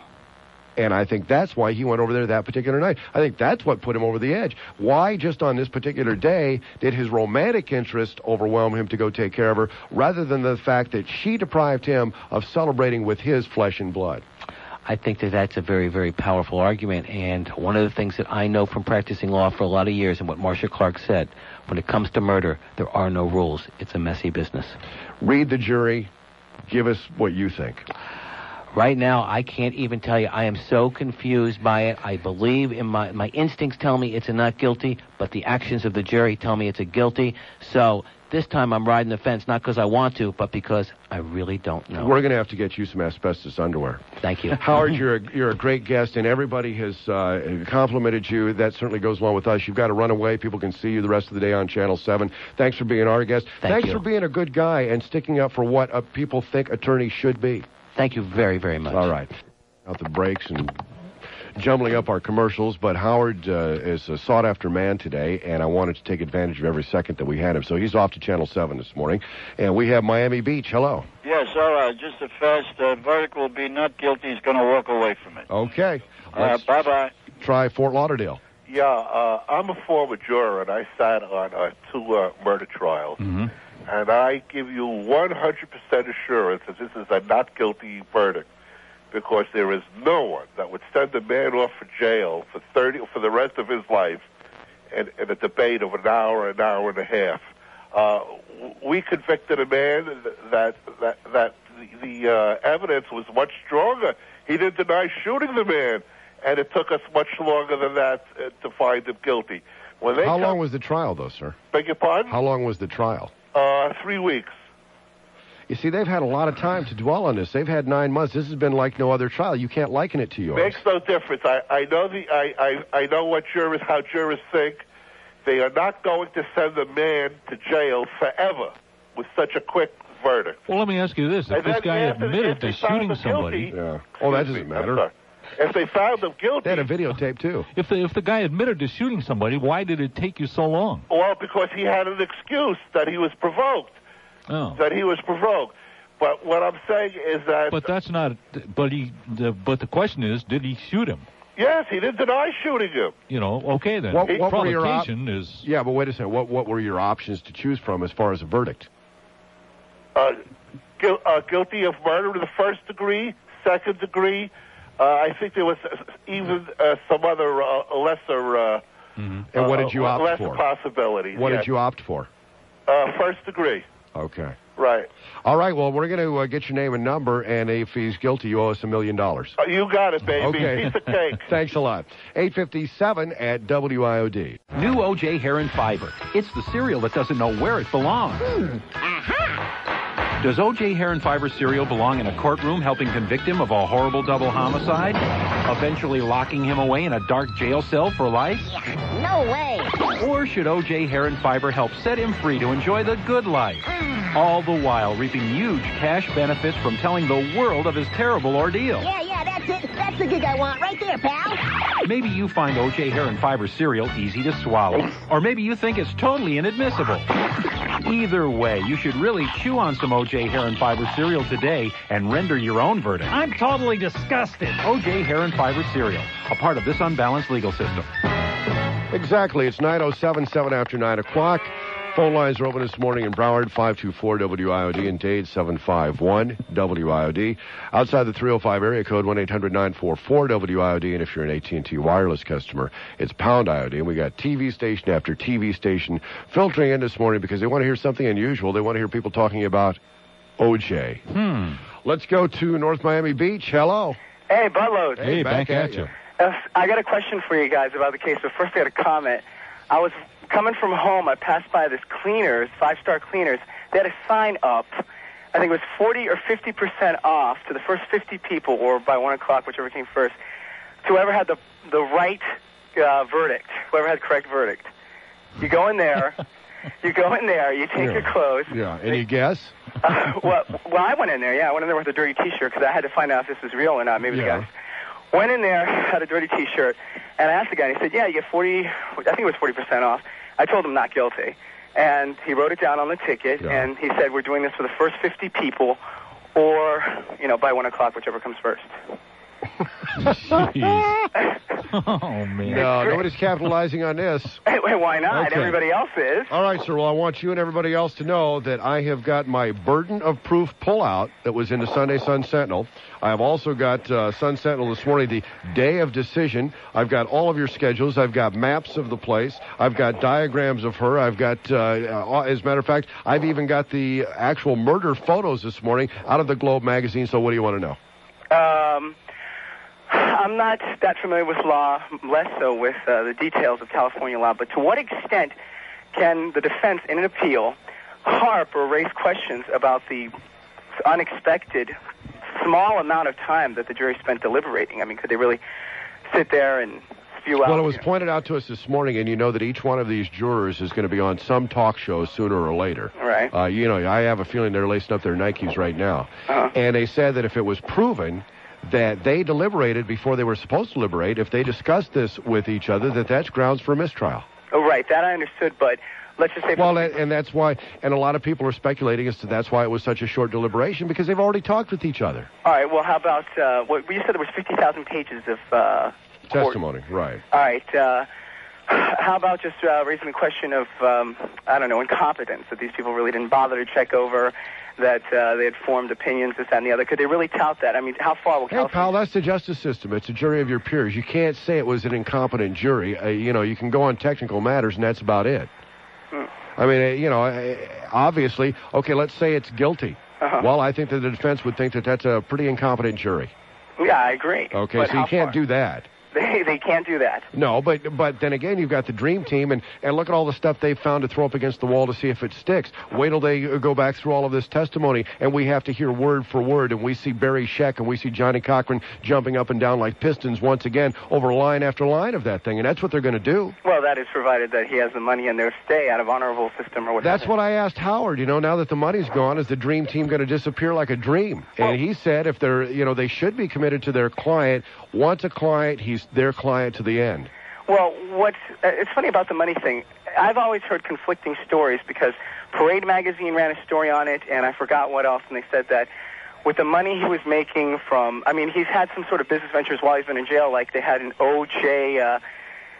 And I think that's why he went over there that particular night. I think that's what put him over the edge. Why, just on this particular day, did his romantic interest overwhelm him to go take care of her, rather than the fact that she deprived him of celebrating with his flesh and blood? I think that that's a very, very powerful argument. And one of the things that I know from practicing law for a lot of years and what Marcia Clark said, when it comes to murder, there are no rules. It's a messy business. Read the jury. Give us what you think. Right now, I can't even tell you. I am so confused by it. I believe in my my instincts tell me it's a not guilty, but the actions of the jury tell me it's a guilty. So this time I'm riding the fence, not because I want to, but because I really don't know. We're going to have to get you some asbestos underwear. Thank you. Howard, you're a, you're a great guest, and everybody has uh, complimented you. That certainly goes along with us. You've got to run away. People can see you the rest of the day on Channel 7. Thanks for being our guest. Thank Thanks you. for being a good guy and sticking up for what uh, people think attorneys should be. Thank you very, very much. All right. Out the breaks and jumbling up our commercials, but Howard uh, is a sought after man today, and I wanted to take advantage of every second that we had him. So he's off to Channel 7 this morning. And we have Miami Beach. Hello. Yes, all right. Just a fast uh, verdict will be not guilty. He's going to walk away from it. Okay. Uh, bye bye. Try Fort Lauderdale. Yeah, uh, I'm a former juror, and I sat on uh, two uh, murder trials. Mm-hmm. And I give you 100% assurance that this is a not guilty verdict because there is no one that would send a man off for jail for 30 for the rest of his life in, in a debate of an hour, an hour and a half. Uh, we convicted a man that that that the, the uh, evidence was much stronger. He didn't deny shooting the man, and it took us much longer than that uh, to find him guilty. When they How come- long was the trial, though, sir? beg your pardon? How long was the trial? Uh, three weeks. You see, they've had a lot of time to dwell on this. They've had nine months. This has been like no other trial. You can't liken it to yours. Makes no difference. I, I know the I, I, I know what jurors how jurors think. They are not going to send a man to jail forever with such a quick verdict. Well, let me ask you this: If And this guy admitted to shooting somebody, guilty- Yeah. Oh, that doesn't I'm matter. Sorry. If they found them guilty, They had a videotape too. if the if the guy admitted to shooting somebody, why did it take you so long? well, because he had an excuse that he was provoked. Oh. That he was provoked. But what I'm saying is that But that's not. But he. The, but the question is, did he shoot him? yes, he didn't deny shooting him. You know. Okay then. What, what were your op- is. Yeah, but wait a second. What what were your options to choose from as far as a verdict? uh, guil- uh, guilty of murder to the first degree, second degree. Uh, I think there was uh, even uh, some other uh, lesser. Uh, And what did you uh, opt lesser for? Less possibilities. What yes. did you opt for? Uh, first degree. Okay. Right. All right. Well, we're going to uh, get your name and number, and if he's guilty, you owe us a million dollars. Uh, you got it, baby. Okay. Piece of cake. Thanks a lot. 857 at WIOD. New OJ Hair and Fiber. It's the cereal that doesn't know where it belongs. Does OJ and Fiber cereal belong in a courtroom helping convict him of a horrible double homicide? Eventually locking him away in a dark jail cell for life? No way. Or should OJ and Fiber help set him free to enjoy the good life? All the while reaping huge cash benefits from telling the world of his terrible ordeal. Yeah, yeah, that's it. That's the gig I want right there, pal. Maybe you find OJ and Fiber cereal easy to swallow. Or maybe you think it's totally inadmissible. Either way, you should really chew on some OJ Hair and Fiber cereal today and render your own verdict. I'm totally disgusted. OJ Hair and Fiber cereal, a part of this unbalanced legal system. Exactly. It's 907, 7 after 9 o'clock. Phone lines are open this morning in Broward, 524 WIOD, and Dade, 751 WIOD. Outside the 305 area code, 1-800-944-WIOD, and if you're an AT&T wireless customer, it's pound IOD. And we got TV station after TV station filtering in this morning because they want to hear something unusual. They want to hear people talking about OJ. Hmm. Let's go to North Miami Beach. Hello. Hey, Buttload. Hey, back at you. Uh, I got a question for you guys about the case, but first I got a comment. I was coming from home. I passed by this cleaners, five star cleaners. They had a sign up. I think it was 40 or 50 percent off to the first 50 people, or by one o'clock, whichever came first, to whoever had the the right uh, verdict, whoever had the correct verdict. You go in there. You go in there. You take Yeah. your clothes. Yeah. Any guess? Uh, well, well, I went in there. Yeah, I went in there with a dirty T-shirt because I had to find out if this was real or not. Maybe the Yeah. guys went in there, had a dirty T-shirt, and I asked the guy. and He said, "Yeah, you get 40. I think it was 40 percent off." I told him not guilty, and he wrote it down on the ticket. And he said, "We're doing this for the first 50 people, or you know, by one o'clock, whichever comes first. oh man. No, nobody's capitalizing on this. Hey, wait, why not? Okay. Everybody else is. All right, sir. Well, I want you and everybody else to know that I have got my burden of proof pullout that was in the Sunday Sun Sentinel. I have also got uh, Sun Sentinel this morning, the day of decision. I've got all of your schedules. I've got maps of the place. I've got diagrams of her. I've got, uh, uh, as a matter of fact, I've even got the actual murder photos this morning out of the Globe magazine. So, what do you want to know? Um, I'm not that familiar with law, less so with uh, the details of California law, but to what extent can the defense in an appeal harp or raise questions about the unexpected small amount of time that the jury spent deliberating? I mean, could they really sit there and spew out? Well, it was pointed out to us this morning, and you know that each one of these jurors is going to be on some talk show sooner or later. Right. Uh, you know, I have a feeling they're lacing up their Nikes right now. Uh-huh. And they said that if it was proven that they deliberated before they were supposed to deliberate, if they discussed this with each other, that that's grounds for a mistrial. Oh, right. That I understood, but let's just say. Well, and, and that's why, and a lot of people are speculating as to that's why it was such a short deliberation because they've already talked with each other. All right. Well, how about uh, what you said? There was fifty thousand pages of uh, court- Testimony, right. All right. Uh, how about just uh, raising the question of um, I don't know incompetence that these people really didn't bother to check over, that uh, they had formed opinions, this, that, and the other. Could they really tout that? I mean, how far will Hey, pal, that's the justice system. It's a jury of your peers. You can't say it was an incompetent jury. Uh, you know, you can go on technical matters, and that's about it. Hmm. I mean, uh, you know, uh, obviously, okay, let's say it's guilty. Uh-huh. Well, I think that the defense would think that that's a pretty incompetent jury. Yeah, I agree. Okay, But so you can't far? do that. They they can't do that. No, but but then again, you've got the dream team, and and look at all the stuff they've found to throw up against the wall to see if it sticks. Wait till they uh, go back through all of this testimony, and we have to hear word for word, and we see Barry Scheck and we see Johnnie Cochran jumping up and down like pistons once again over line after line of that thing, and that's what they're going to do. Well, that is provided that he has the money in their stay out of honorable system or whatever. That's what I asked Howard. You know, now that the money's gone, is the dream team going to disappear like a dream? And he said if they're, you know, they should be committed to their client. Once a client, he's their client to the end. Well, what's uh, it's funny about the money thing. I've always heard conflicting stories because Parade magazine ran a story on it, and I forgot what else, and they said that with the money he was making from, I mean, he's had some sort of business ventures while he's been in jail, like they had an OJ, uh,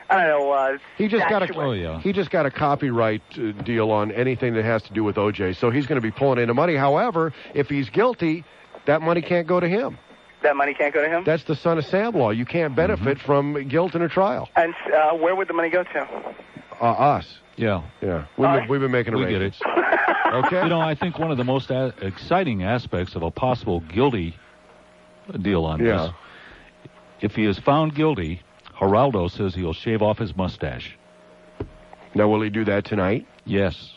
I don't know, uh, He just got a statuette. he just got a copyright uh, deal on anything that has to do with OJ. So he's going to be pulling in the money. However, if he's guilty, that money can't go to him. That money can't go to him. That's the son of Sam law. You can't benefit from guilt in a trial. And uh, where would the money go to? Uh, us. Yeah. Yeah. We've, been, we've been making We get it. okay. You know, I think one of the most a- exciting aspects of a possible guilty deal on Yeah. this, if he is found guilty, Geraldo says he'll shave off his mustache. Now, will he do that tonight? Yes.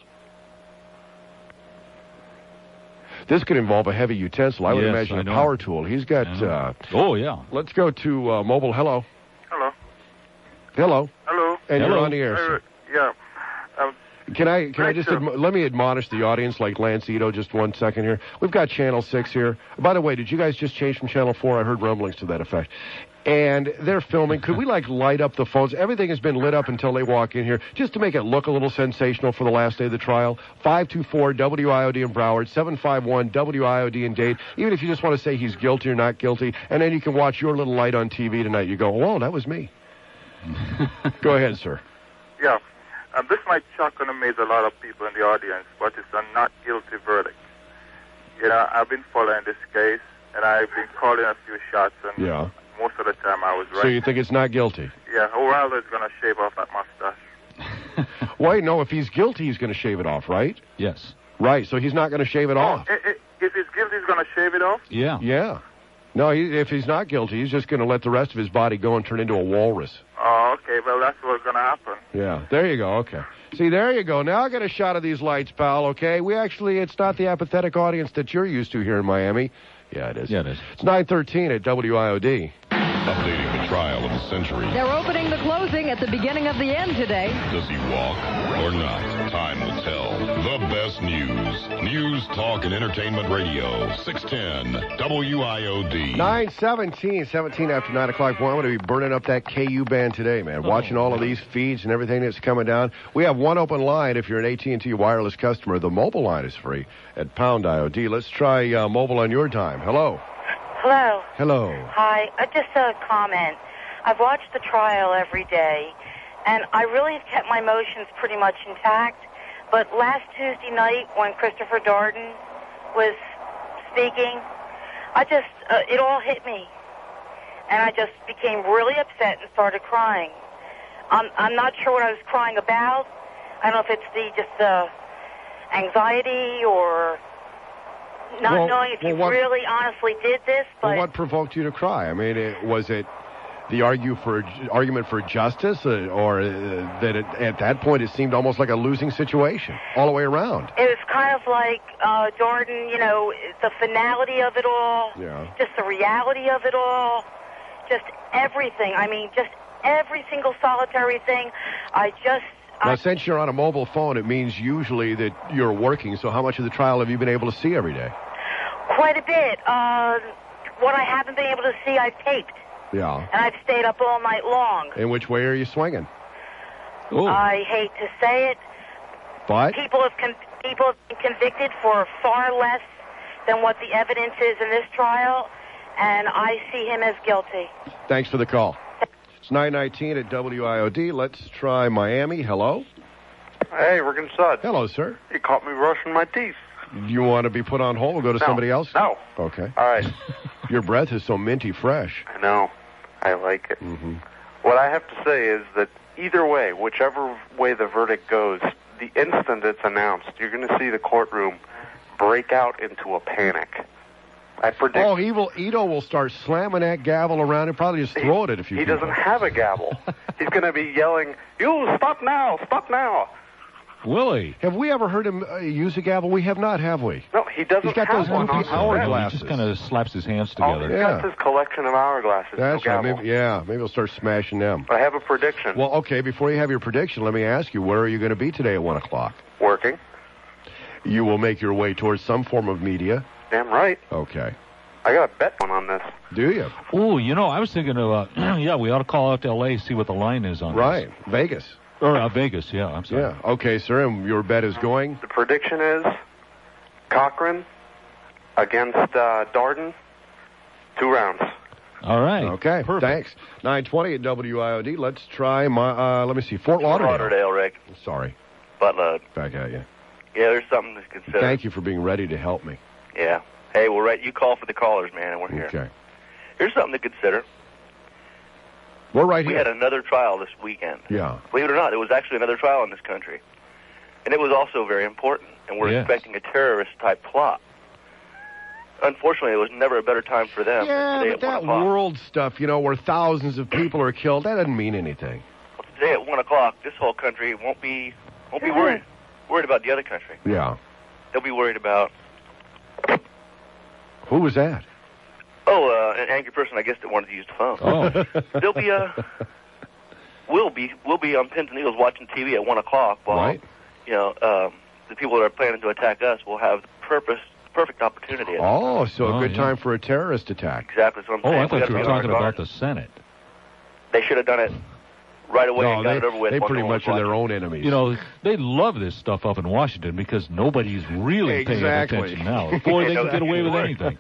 This could involve a heavy utensil. I would Yes, imagine I a know. power tool. He's got. Uh, oh yeah. Let's go to uh, mobile. Hello. Hello. Hello. Hello. And you're on the air. sir. Uh, yeah. Um, Can I can I just admo- let me admonish the audience like Lance Ito just one second here. We've got Channel Six here. By the way, did you guys just change from Channel Four? I heard rumblings to that effect. And they're filming. Could we like light up the phones? Everything has been lit up until they walk in here, just to make it look a little sensational for the last day of the trial. Five two four WIOD in Broward, seven five one WIOD in Dade. Even if you just want to say he's guilty or not guilty, and then you can watch your little light on TV tonight. You go, oh, that was me. go ahead, sir. yeah. Um, this might shock and amaze a lot of people in the audience, but it's a not guilty verdict. You know, I've been following this case, and I've been calling a few shots, and Yeah. Most of the time I was right. So you think it's not guilty? Yeah, O'Reilly is going to shave off that mustache. Wait, no. If he's guilty, he's going to shave it off, right? Yes. Right. So he's not going to shave it off. I- I- if he's guilty, he's going to shave it off? Yeah. Yeah. No, he, if he's not guilty, he's just going to let the rest of his body go and turn into a walrus. Oh, okay. Well, that's what's going to happen. Yeah. There you go. Okay. See, there you go. Now I get a shot of these lights, pal. Okay. We actually, it's not the apathetic audience that you're used to here in Miami. Yeah, it is. Yeah, it is. It's 9:13 at WIOD. Updating the trial of the century. They're opening the closing at the beginning of the end today. Does he walk or not? Time will tell. The best news. News, talk, and entertainment radio. 610 WIOD. 917, 17 after 9 o'clock. Boy, I'm going to be burning up that KU band today, man. Watching all of these feeds and everything that's coming down. We have one open line if you're an AT&T wireless customer. The mobile line is free at Pound IOD. Let's try uh, mobile on your time. Hello. Hello. Hello. Hi. Uh, just a comment. I've watched the trial every day, and I really have kept my emotions pretty much intact. But last Tuesday night, when Christopher Darden was speaking, I just, uh, it all hit me. And I just became really upset and started crying. I'm, I'm not sure what I was crying about. I don't know if it's the just uh, anxiety or not Well- knowing if well, you what- really honestly did this, but Well, what provoked you to cry? I mean, it, was it the argue for argument for justice, uh, or uh, that it, at that point it seemed almost like a losing situation all the way around? it was kind of like uh, Jordan, you know, the finality of it all, Yeah. just the reality of it all, just everything. I mean, just every single solitary thing. I just Now, since you're on a mobile phone, it means usually that you're working. So, how much of the trial have you been able to see every day? quite a bit. Uh, what I haven't been able to see, I've taped, Yeah. and I've stayed up all night long. In which way are you swinging? Ooh. I hate to say it, But people have con- people have been convicted for far less than what the evidence is in this trial, and I see him as guilty. thanks for the call. It's 919 at WIOD. Let's try Miami. Hello. Hey, Rick and Sud. Hello, sir. You caught me brushing my teeth. You want to be put on hold? We'll go to No. somebody else? No. Okay. All right. Your breath is so minty fresh. I know. I like it. Mm-hmm. What I have to say is that either way, whichever way the verdict goes, the instant it's announced, you're going to see the courtroom break out into a panic. I predict Oh, evil Ito will start slamming that gavel around and probably just throw it at a few he people. doesn't have a gavel. He's going to be yelling, "You stop now! Stop now!" Willie. Have we ever heard him uh, use a gavel? We have not, have we? No, he doesn't He's got have those one goofy on hourglasses. He just kind of slaps his hands All together. he's got his collection of hourglasses. That's no right. gavel. Maybe, yeah, maybe we'll start smashing them. I have a prediction. Well, okay, before you have your prediction, let me ask you, where are you going to be today at 1 o'clock? Working. You will make your way towards some form of media. Damn right. Okay. I got a bet one on this. Do you? Oh, you know, I was thinking of, uh, yeah, we ought to call out to L.A. see what the line is on Right. Vegas. This. Or uh, Vegas, yeah, I'm sorry. Yeah. Okay, sir, and your bet is going? The prediction is Cochran against uh, Darden, two rounds. All right. Okay, Perfect. thanks. 920 at WIOD. Let's try my, uh, let me see, Fort Lauderdale. Lauderdale, Rick. Sorry. Buttload. Back at you. Yeah, there's something to consider. Thank you for being ready to help me. Yeah. Hey, we're right. You call for the callers, man, and we're here. Okay. Here's something to consider. We're right we here. had another trial this weekend. Yeah. Believe it or not, there was actually another trial in this country. And it was also very important. And we're Yes. expecting a terrorist type plot. Unfortunately, it was never a better time for them Yeah, but at that world stuff, you know, where thousands of people are killed, that doesn't mean anything. Well, today at 1 o'clock, this whole country won't be won't be worried worried about the other country. Yeah. They'll be worried about Who was that? Oh, uh, an angry person, I guess, that wanted to use the phone. Oh. They'll be uh, we'll be we'll be on pins and needles watching TV at one o'clock while Right. you know um, the people that are planning to attack us will have the purpose perfect opportunity. Oh, so a Oh, good yeah. time for a terrorist attack. Exactly. So I'm Oh, saying I we thought you were be on our talking about the Senate. They should have done it right away No, and got they, it over with. they pretty much are their own enemies. You know, they love this stuff up in Washington because nobody's really Exactly. paying attention now. Boy, they can get away with anything.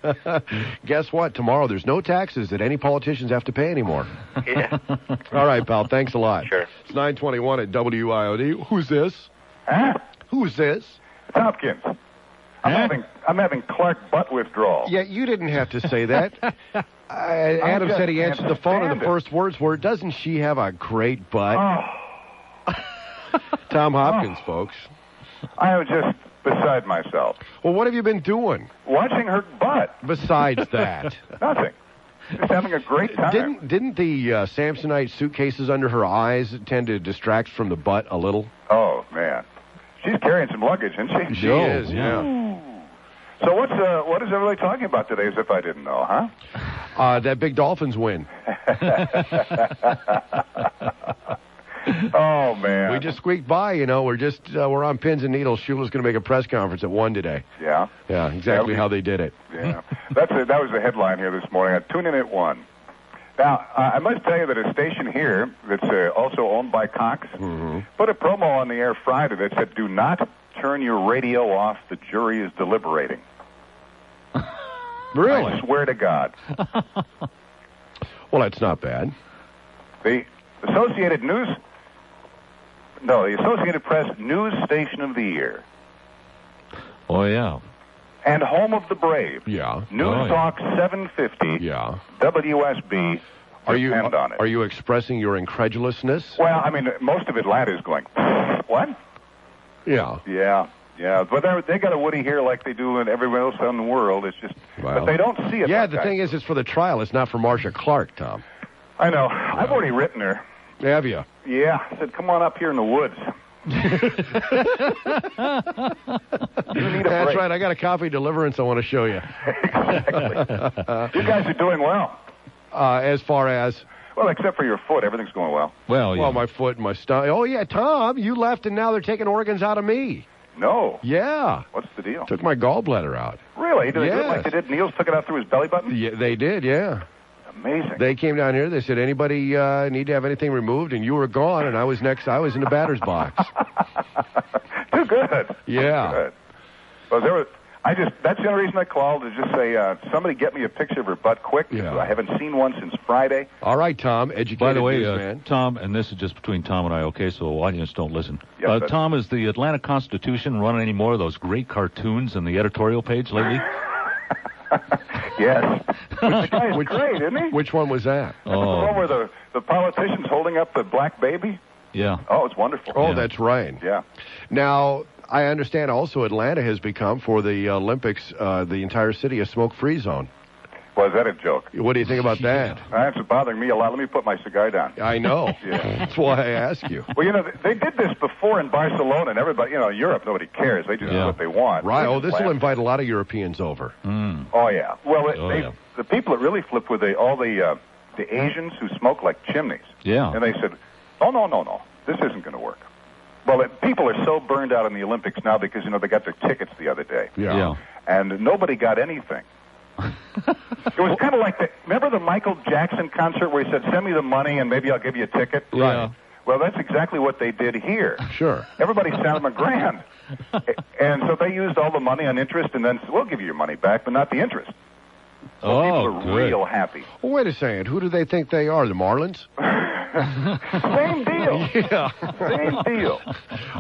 Guess what? Tomorrow there's no taxes that any politicians have to pay anymore. Yeah. All right, pal. Thanks a lot. Sure. It's 921 at WIOD. Who's this? Huh? Who's this? Hopkins. I'm having I'm having Clark butt withdrawal. Yeah, you didn't have to say that. Uh, Adam said he answered the phone, and the first words were, "Doesn't she have a great butt?" Oh, Tom Hopkins, folks. I am just beside myself. Well, what have you been doing Watching her butt. besides that? Nothing. Just having a great time. Didn't didn't the uh, Samsonite suitcases under her eyes tend to distract from the butt a little? Oh man, she's carrying some luggage, isn't she? She is, yeah. So what's uh, what is everybody talking about today? As if I didn't know, huh? Uh, that big Dolphins win. oh man. We just squeaked by, you know. We're just uh, we're on pins and needles. Shula's going to make a press conference at one today. Yeah. Yeah, exactly Yeah, how they did it. Yeah, that's a, that was the headline here this morning. I tune in at one. Now, uh, I must tell you that a station here that's uh, also owned by Cox Mm-hmm. put a promo on the air Friday that said, "Do not turn your radio off. The jury is deliberating." Really? I swear to God. Well, that's not bad. The Associated News, no, the Associated Press News Station of the Year Oh, yeah. And home of the brave. Yeah. Oh, News Oh, yeah. Talk 750. Yeah. WSB. Are you depend on it. are you expressing your incredulousness? Well, I mean, most of Atlanta is going, what? Yeah. Yeah, Yeah, but they they got a Woody here like they do in everywhere else in the world. It's just, but they don't see it. Yeah, the I- thing is, it's for the trial. It's not for Marcia Clark, Tom. I know. I've already written her. Have you? Yeah, I said, come on up here in the woods. That's right. I got a coffee deliverance I want to show you. exactly. You guys are doing well. Uh, as far as Well, except for your foot, everything's going well. Well, well, my foot and my stomach. Oh yeah, Tom, you left and now they're taking organs out of me. No. Yeah. What's the deal? Took my gallbladder out. Really? Do they do it Yes. like they did? Niels took it out through his belly button? Yeah, they did. Yeah. Amazing. They came down here. They said, "Anybody uh, need to have anything removed?" And you were gone, and I was next. I was in the batter's box. Too good. Yeah. Good. Well, there was. I just. That's the only reason I called is just say, uh, somebody get me a picture of her butt quick. Yeah. I haven't seen one since Friday. All right, Tom. Educated By the way, uh. Tom, and this is just between Tom and I, okay? So audience don't listen. Yes, uh, Tom, is the Atlanta Constitution running any more of those great cartoons in the editorial page lately? Yes. the guy's great, isn't he? Which one was that? That's the one where the the politician's holding up the black baby. Yeah. Oh, it's wonderful. Oh, that's right. Yeah. Now, I understand also Atlanta has become for the Olympics, uh, the entire city a smoke-free zone. Well, that a joke? What do you think about that? That's bothering me a lot. Let me put my cigar down. I know. Yeah. That's why I ask you. Well, you know, they, they did this before in Barcelona, and everybody, you know, Europe, nobody cares. They just do what they want. Right. They Oh, just this will invite a lot of Europeans over. Oh yeah. Well, it, Oh, they, yeah. the people that really flipped were the all the uh, the Asians who smoke like chimneys. Yeah. And they said, "Oh no, no, no, this isn't going to work." Well, it, people are so burned out in the Olympics now because you know they got their tickets the other day. Yeah. Yeah. And nobody got anything. it was kind of like the remember the Michael Jackson concert where he said, "Send me the money and maybe I'll give you a ticket." Right. Well, that's exactly what they did here. Sure. Everybody sent them a grand. and so they used all the money on interest and then said, we'll give you your money back, but not the interest. So Oh, people are good. real happy. Well, wait a second. Who do they think they are? The Marlins? Same deal. Yeah. Same deal.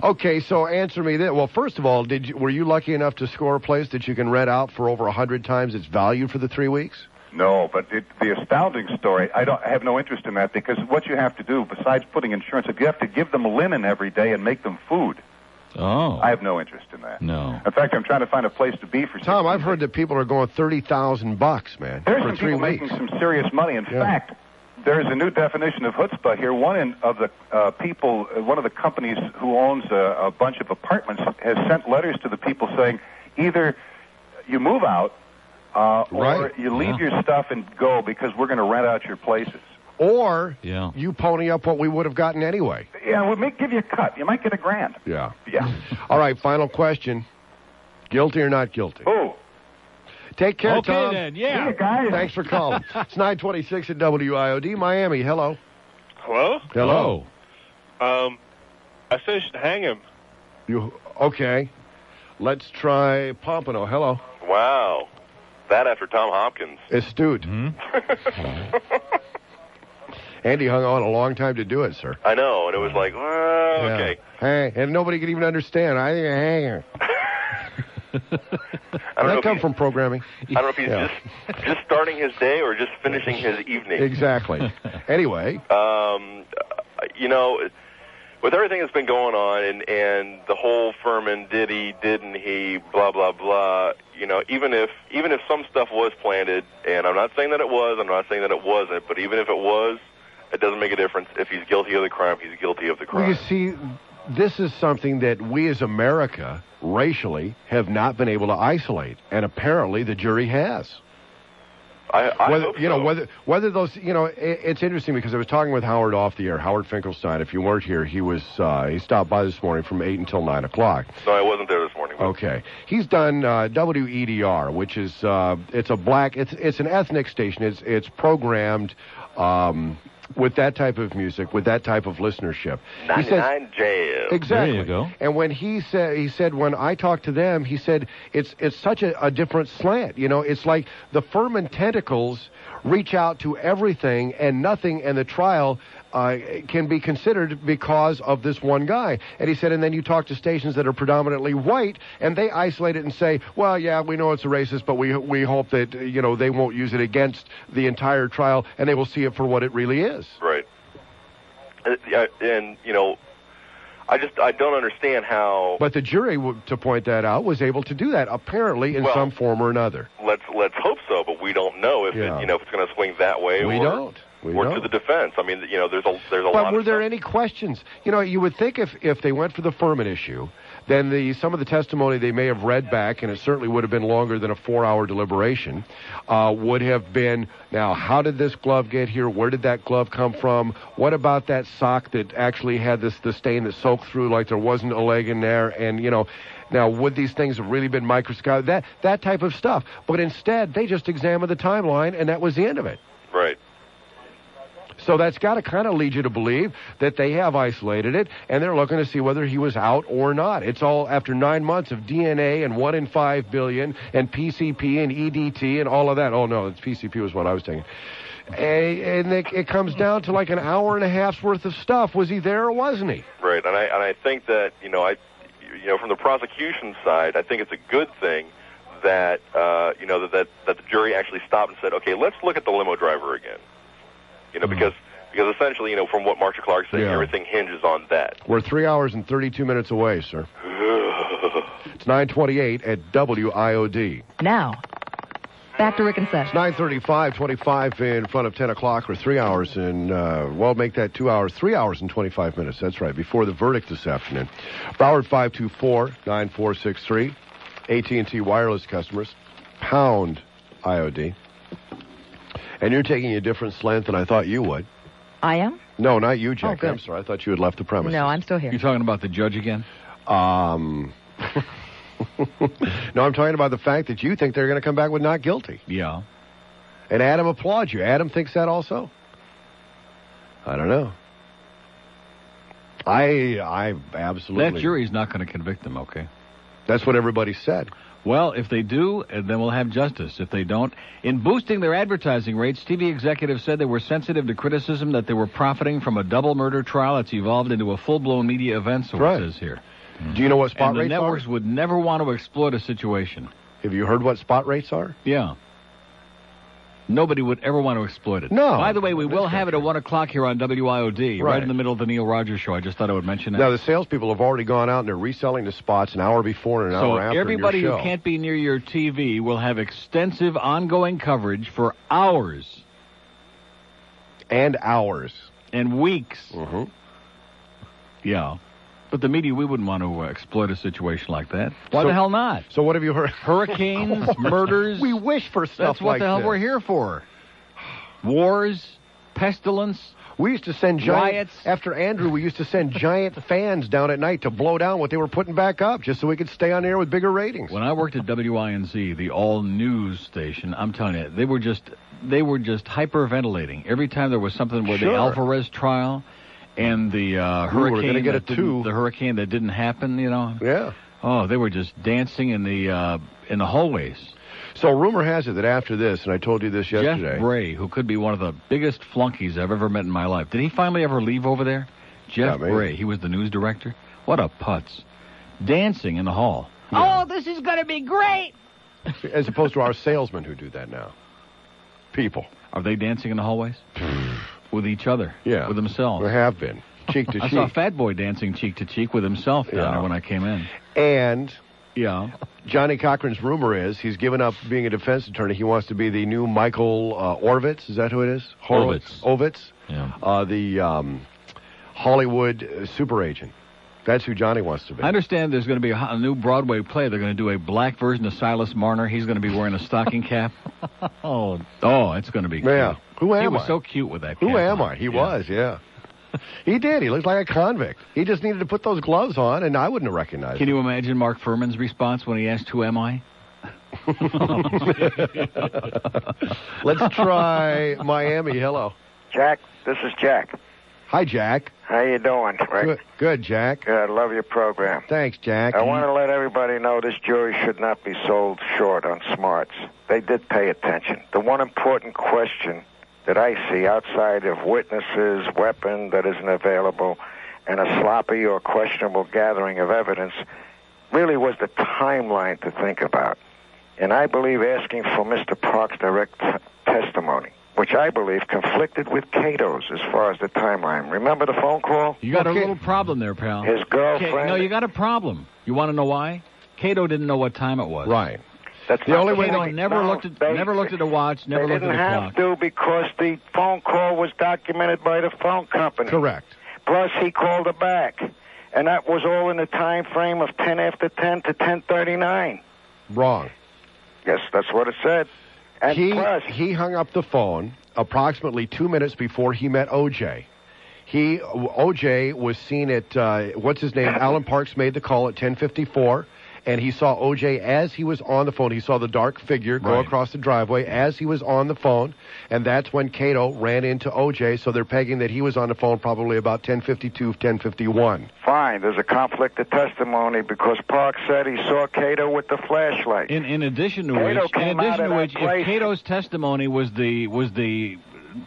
Okay, so answer me this. Well, first of all, did you, were you lucky enough to score a place that you can rent out for over a hundred times its value for the three weeks? No, but it, the astounding story, I don't I have no interest in that because what you have to do, besides putting insurance, if you have to give them linen every day and make them food, Oh. I have no interest in that. No. In fact, I'm trying to find a place to be for Tom, I've heard that people are going thirty thousand bucks, man, There's for some three people weeks. making some serious money. In Yeah. fact, there's a new definition of chutzpah here. One in, of the uh, people, uh, one of the companies who owns a, a bunch of apartments, has sent letters to the people saying either you move out uh, or Right. you leave Yeah. your stuff and go because we're going to rent out your places. Or Yeah. you pony up what we would have gotten anyway. Yeah, we'll make, give you a cut. You might get a grand. Yeah. Yeah. All right, final question. Guilty or not guilty? Oh, Take care, Okay, Tom. then. Yeah. see you guys. Thanks for calling. it's 926 at WIOD, Miami. Hello. Hello? Hello. Um, I said you should hang him. You okay? Let's try Pompano. Hello. Wow. That after Tom Hopkins. Astute. Andy hung on a long time to do it, sir. I know, and it was like, well, Yeah. okay. Hey, and nobody could even understand. I think a hanger. I don't know that if come from programming? I don't know if he's Yeah. just just starting his day or just finishing his evening. Exactly. anyway, Um, you know, with everything that's been going on and and the whole Fuhrman did he didn't he blah blah blah. You know, even if even if some stuff was planted, and I'm not saying that it was, I'm not saying that it wasn't, but even if it was, it doesn't make a difference. If he's guilty of the crime, he's guilty of the well, crime. you see, this is something that we as America, racially, have not been able to isolate, and apparently the jury has. I, I whether, hope you know so. whether whether those you know it, it's interesting because I was talking with Howard off the air. Howard Finkelstein. If you weren't here, he was uh, he stopped by this morning from eight until nine o'clock. No, I wasn't there this morning. but- Okay, he's done uh, WEDR, which is uh, it's a black it's it's an ethnic station. It's it's programmed um, with that type of music, with that type of listenership. He says 99 jail. Exactly. There you go. And when he said, he said, when I talked to them, he said it's it's such a, a different slant. You know, it's like the Fuhrman tentacles reach out to everything and nothing, and the trial uh, can be considered because of this one guy. And he said, and then you talk to stations that are predominantly white, and they isolate it and say, well, yeah, we know it's a racist, but we we hope that you know they won't use it against the entire trial, and they will see it for what it really is. Right. Uh, yeah, And, you know, I just I don't understand how. But the jury, to point that out, was able to do that apparently in Well- some form or another. Let's let's hope so, but we don't know if Yeah. it, you know if it's going to swing that way We or don't. We or don't. to the defense. I mean, you know, there's a there's a But lot. But were there any questions? You know, you would think if if they went for the Fuhrman issue, then the some of the testimony they may have read back, and it certainly would have been longer than a four-hour deliberation, uh, would have been now how did this glove get here? Where did that glove come from? What about that sock that actually had this the stain that soaked through like there wasn't a leg in there? And you know. Now, would these things have really been microscopic? That that type of stuff. But instead, they just examined the timeline, and that was the end of it. right. So that's got to kind of lead you to believe that they have isolated it and they're looking to see whether he was out or not. It's all after nine months of DNA and one in five billion and PCP and EDT and all of that. Oh no, it's PCP was what I was taking. And it, it comes down to like an hour and a half's worth of stuff. Was he there or wasn't he? Right, and I and I think that you know I, you know, from the prosecution side, I think it's a good thing that uh, you know that, that that the jury actually stopped and said, okay, let's look at the limo driver again. You know, because because essentially, you know, from what Marcia Clark said, Yeah. everything hinges on that. We're three hours and 32 minutes away, sir. It's 928 at WIOD. Now, back to Rick and Seth. It's 935, 25 in front of 10 o'clock, or three hours, and, uh, well, make that two hours, three hours and 25 minutes. That's right, before the verdict this afternoon. Broward 524-9463. AT&T wireless customers, pound IOD. And you're taking a different slant than I thought you would. I am? No, not you, Jackie. good. I'm sorry. I thought you had left the premises. No, I'm still here. You're talking about the judge again? Um, no, I'm talking about the fact that you think they're going to come back with not guilty. Yeah. And Adam applauds you. Adam thinks that also. I don't know. I I absolutely. That jury's not going to convict them, okay? That's what everybody said. Well, if they do, uh, then we'll have justice. If they don't, in boosting their advertising rates, TV executives said they were sensitive to criticism that they were profiting from a double murder trial that's evolved into a full-blown media event. So Right. it says here. Do you know what spot and the networks are? would never want to exploit a situation. Have you heard what spot rates are? Yeah. Nobody would ever want to exploit it. No. By the way, we will have it at 1 o'clock here on WIOD, right. Right. in the middle of the Neil Rogers show. I just thought I would mention that. Now the salespeople have already gone out and they're reselling the spots an hour before and an so hour after So, everybody who can't be near your TV will have extensive ongoing coverage for hours and hours and weeks. Mm-hmm. Yeah. But the media, we wouldn't want to uh, exploit a situation like that. Why So- the hell not? So what have you heard? Hurricanes, murders. We wish for stuff That's what like the hell this. we're here for. Wars, pestilence. We used to send giant Riots. after Andrew. We used to send giant fans down at night to blow down what they were putting back up, just so we could stay on air with bigger ratings. When I worked at WINZ, the all news station, I'm telling you, they were just they were just hyperventilating every time there was something with Sure. the Alvarez trial and the uh, Ooh, we're hurricane. gonna get that a didn't- two. The hurricane that didn't happen, you know. Yeah. Oh, they were just dancing in the uh, in the hallways. So rumor has it that after this, and I told you this yesterday. Jeff Bray, who could be one of the biggest flunkies I've ever met in my life, did he finally ever leave over there? Jeff Yeah. Bray, he was the news director. What a putz! Dancing in the hall. Oh, this is going to be great. as opposed to our salesmen who do that now. People. Are they dancing in the hallways with each other? Yeah. with themselves. There have been. Cheek to I cheek. I saw Fat Boy dancing cheek to cheek with himself down Yeah. there when I came in. And Yeah. Johnnie Cochran's rumor is he's given up being a defense attorney. He wants to be the new Michael uh, Orvitz. Is that who it is? Horowitz. Ovitz. Yeah. Uh, the um, Hollywood uh, super agent. That's who Johnny wants to be. I understand there's going to be a, new Broadway play. They're going to do a black version of Silas Marner. He's going to be wearing a stocking cap. oh, oh, it's going to be. Yeah. Who am I? he was I? so cute with that. Who am on. I? He Yeah. was, yeah. he did. He looked like a convict. He just needed to put those gloves on, and I wouldn't have recognized him. Can him. you imagine Mark Fuhrman's response when he asked, "Who am I?" Let's try Miami. Hello. Jack, this is Jack. Hi, Jack. How you doing, Rick? Good, good, Jack. Good. Love your program. Thanks, Jack. I want to let everybody know this jury should not be sold short on smarts. They did pay attention. The one important question that I see outside of witnesses, weapon that isn't available, and a sloppy or questionable gathering of evidence really was the timeline to think about. And I believe asking for Mr. Park's direct t- testimony which I believe conflicted with Kato's as far as the timeline. Remember the phone call? You got a little problem there, pal. His girlfriend. Ca- no, you got a problem. You want to know why? Kato didn't know what time it was. Right. That's The not only way Kato they- never no, looked at they- never looked at a watch, never looked at they looked didn't at a have to because the phone call was documented by the phone company. Correct. Plus, he called her back, and that was all in the time frame of 10 after 10 to 10:39. Wrong. Yes, that's what it said. And he plus, he hung up the phone approximately two minutes before he met OJ. He OJ was seen at uh, what's his name? Allan Parks made the call at 10:54, and he saw OJ as he was on the phone. He saw the dark figure go Right. across the driveway as he was on the phone, and that's when Kato ran into OJ. So they're pegging that he was on the phone probably about 10:52, 10:51. fine, there's a conflict of testimony because Park said he saw Kato with the flashlight. In in addition to Kato which, in addition to which, if place- Kato's testimony was the was the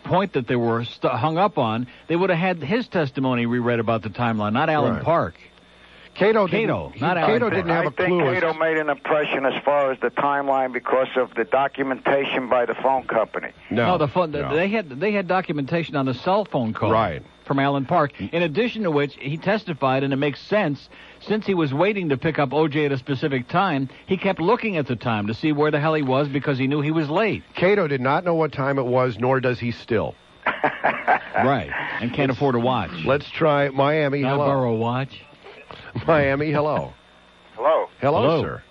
point that they were st- hung up on, they would have had his testimony reread about the timeline, not Allan Right. Park. Kato, Kato, didn't, not he, Allan Kato didn't have I a think clue. as- Kato made an impression as far as the timeline because of the documentation by the phone company. no, the phone. no. They had they had documentation on the cell phone call Right. from Allan Park. In addition to which, he testified, and it makes sense since he was waiting to pick up OJ at a specific time. He kept looking at the time to see where the hell he was because he knew he was late. Kato did not know what time it was, nor does he still. right, and can't afford a watch. Let's try Miami. Can I Hello. borrow a watch? Miami. Hello. Hello. Hello, Hello. sir.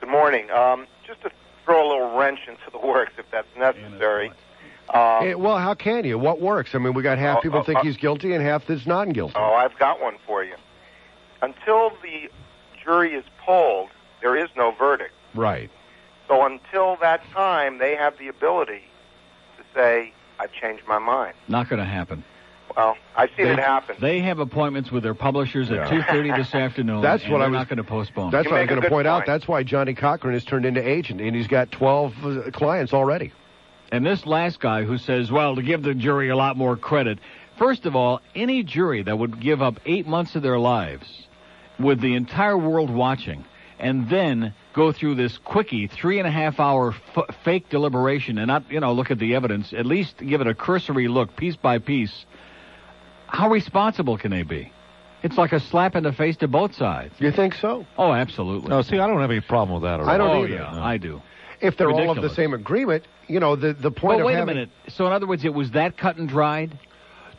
Good morning. Um, just to throw a little wrench into the works, if that's necessary. Um, Eh, well, how can you? What works? I mean, we got half Oh, people oh, think oh. he's guilty and half that's not guilty. oh, I've got one for you. Until the jury is polled, there is no verdict. Right. So until that time, they have the ability to say, "I've changed my mind." Not going to happen. Well, I've seen They, it happen. they have appointments with their publishers at Yeah. two thirty this afternoon. That's and what I they're was- not going to postpone. That's You what I'm going to point out. That's why Johnnie Cochran has turned into agent, and he's got 12 uh, clients already. And this last guy who says, well, to give the jury a lot more credit. First of all, any jury that would give up eight months of their lives with the entire world watching and then go through this quickie three and a half hour f- fake deliberation and not, you know, look at the evidence, at least give it a cursory look piece by piece. How responsible can they be? It's like a slap in the face to both sides. You think so? Oh, absolutely. No, see, I don't have any problem with that at all. I don't oh, either. yeah, No. I do. If they're all of the same agreement, you know, the, the point Well, of wait a minute. So, in other words, it was that cut and dried?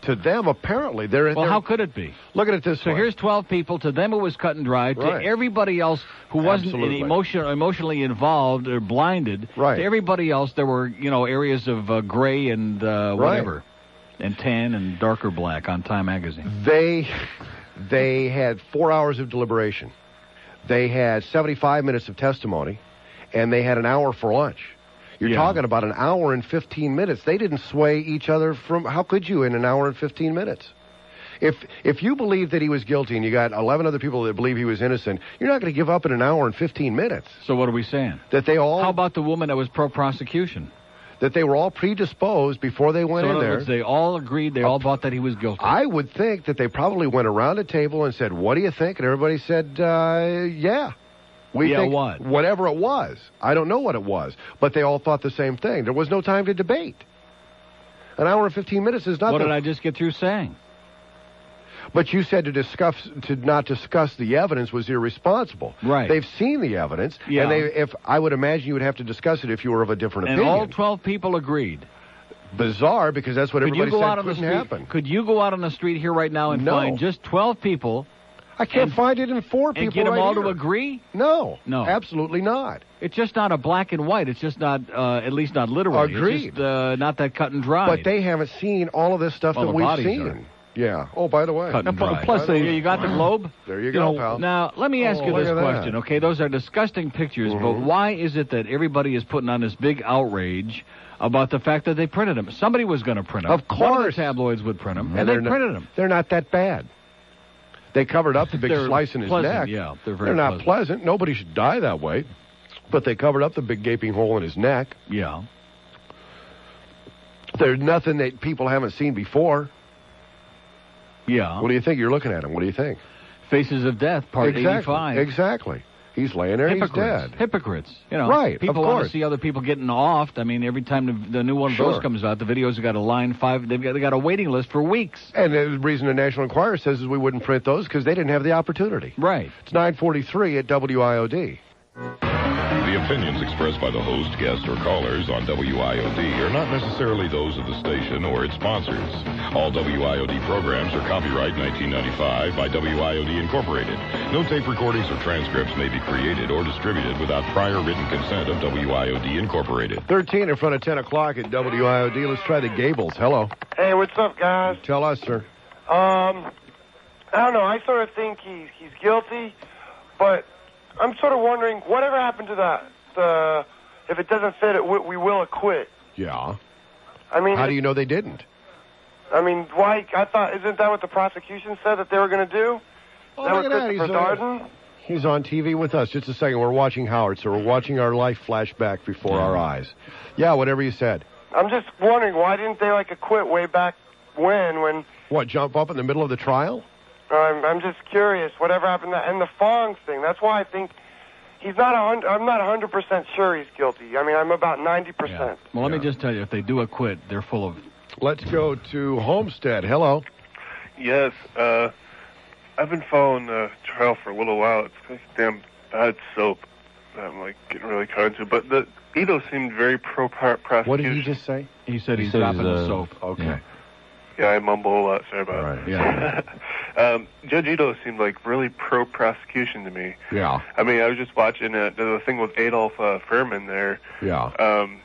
to them, apparently, they're. Well, they're how could it be? look at it this So way. here's 12 people. To them, it was cut and dried. Right. To everybody else who wasn't Absolutely. emotion, emotionally involved or blinded, Right. to everybody else, there were you know areas of uh, gray and uh, whatever, and tan and darker black on Time magazine. They they had four hours of deliberation. They had 75 minutes of testimony, and they had an hour for lunch. You're Yeah. talking about an hour and 15 minutes. They didn't sway each other from. How could you in an hour and 15 minutes? If if you believe that he was guilty and you got 11 other people that believe he was innocent, you're not going to give up in an hour and 15 minutes. So what are we saying? That they all How about the woman that was pro prosecution? That they were all predisposed before they went So in in there. words, they all agreed. They all thought that he was guilty. I would think that they probably went around a table and said, "What do you think?" And everybody said, uh, "Yeah." We Yeah, think what? whatever it was. I don't know what it was, but they all thought the same thing. There was no time to debate. An hour and fifteen minutes is nothing. what did I just get through saying? But you said to discuss to not discuss the evidence was irresponsible. Right. They've seen the evidence, Yeah. and they if I would imagine you would have to discuss it if you were of a different And opinion. all 12 people agreed. Bizarre because that's what Could you everybody go said out on couldn't street? happen. Could you go out on the street here right now and No. find just 12 people I can't and- find it in four people and get them right all here. to agree? No, No. absolutely not. It's just not a black and white. It's just not, uh, at least not literally. Agreed. It's just, uh, not that cut and dry. But they haven't seen all of this stuff Well, that the we've seen. are. Yeah. Oh, by the way. cut and And dry. plus they- you got the globe. There you You go, know, pal. Now, let me ask Oh, you this at that. question. Okay, those are disgusting pictures, but Mhm. why is it that everybody is putting on this big outrage about the fact that they printed them? Somebody was going to print them. Of One of course. the tabloids would print them, and, And they they're not- printed them. They're not that bad. They covered up the big slice in his pleasant, neck. yeah, they're very not pleasant. pleasant. Nobody should die that way. But they covered up the big gaping hole in his neck. Yeah. There's nothing that people haven't seen before. Yeah. What do you think? You're looking at him. What do you think? Faces of Death, Part exactly. 85. Exactly. He's laying there. He's dead. Hypocrites. You know, Right, of People want to see other people getting offed. I mean, every time the, the new one of Sure. those comes out, the videos have got a line five. They've got, they got a waiting list for weeks. And the reason the National Enquirer says is we wouldn't print those because they didn't have the opportunity. Right. It's 943 at WIOD. The opinions expressed by the host, guest, or callers on WIOD are not necessarily those of the station or its sponsors. All WIOD programs are copyright 1995 by WIOD Incorporated. No tape recordings or transcripts may be created or distributed without prior written consent of WIOD Incorporated. 13 in front of 10 o'clock at WIOD. Let's try the Gables. Hello. Hey, what's up, guys? Tell us, sir. Um, I don't know. I sort of think he's he's guilty, but I'm sort of wondering whatever happened to that. The if it doesn't fit, it we, we will acquit. Yeah. I mean, How do you know they didn't? I mean, why? I thought isn't that what the prosecution said that they were going to do? Oh, that look was at that. He's, Christopher Darden. He's on TV with us. Just a second. We're watching Howard, so we're watching our life flash back before our eyes. Yeah, whatever you said. I'm just wondering why didn't they like acquit way back when? When What, jump up in the middle of the trial? I'm, I'm just curious. Whatever happened to and the Fung's thing. That's why I think he's not a hundred. I'm not a hundred percent sure he's guilty. I mean, I'm about ninety percent. Well, let me just tell you, if they do acquit, they're full of. Let's go to Homestead. Hello. Yes, uh, I've been following the trial for a little while. It's like damn bad soap that I'm like getting really caught into. But the Ito seemed very pro pro- prosecution. What did he just say? He said He he's said dropping the uh, soap. Okay. Yeah, I mumble a lot. Sorry about it. Yeah. um, Judge Ito seemed like really pro prosecution to me. Yeah. I mean, I was just watching uh, the thing with Adolf uh, Fuhrman there. Yeah. Um,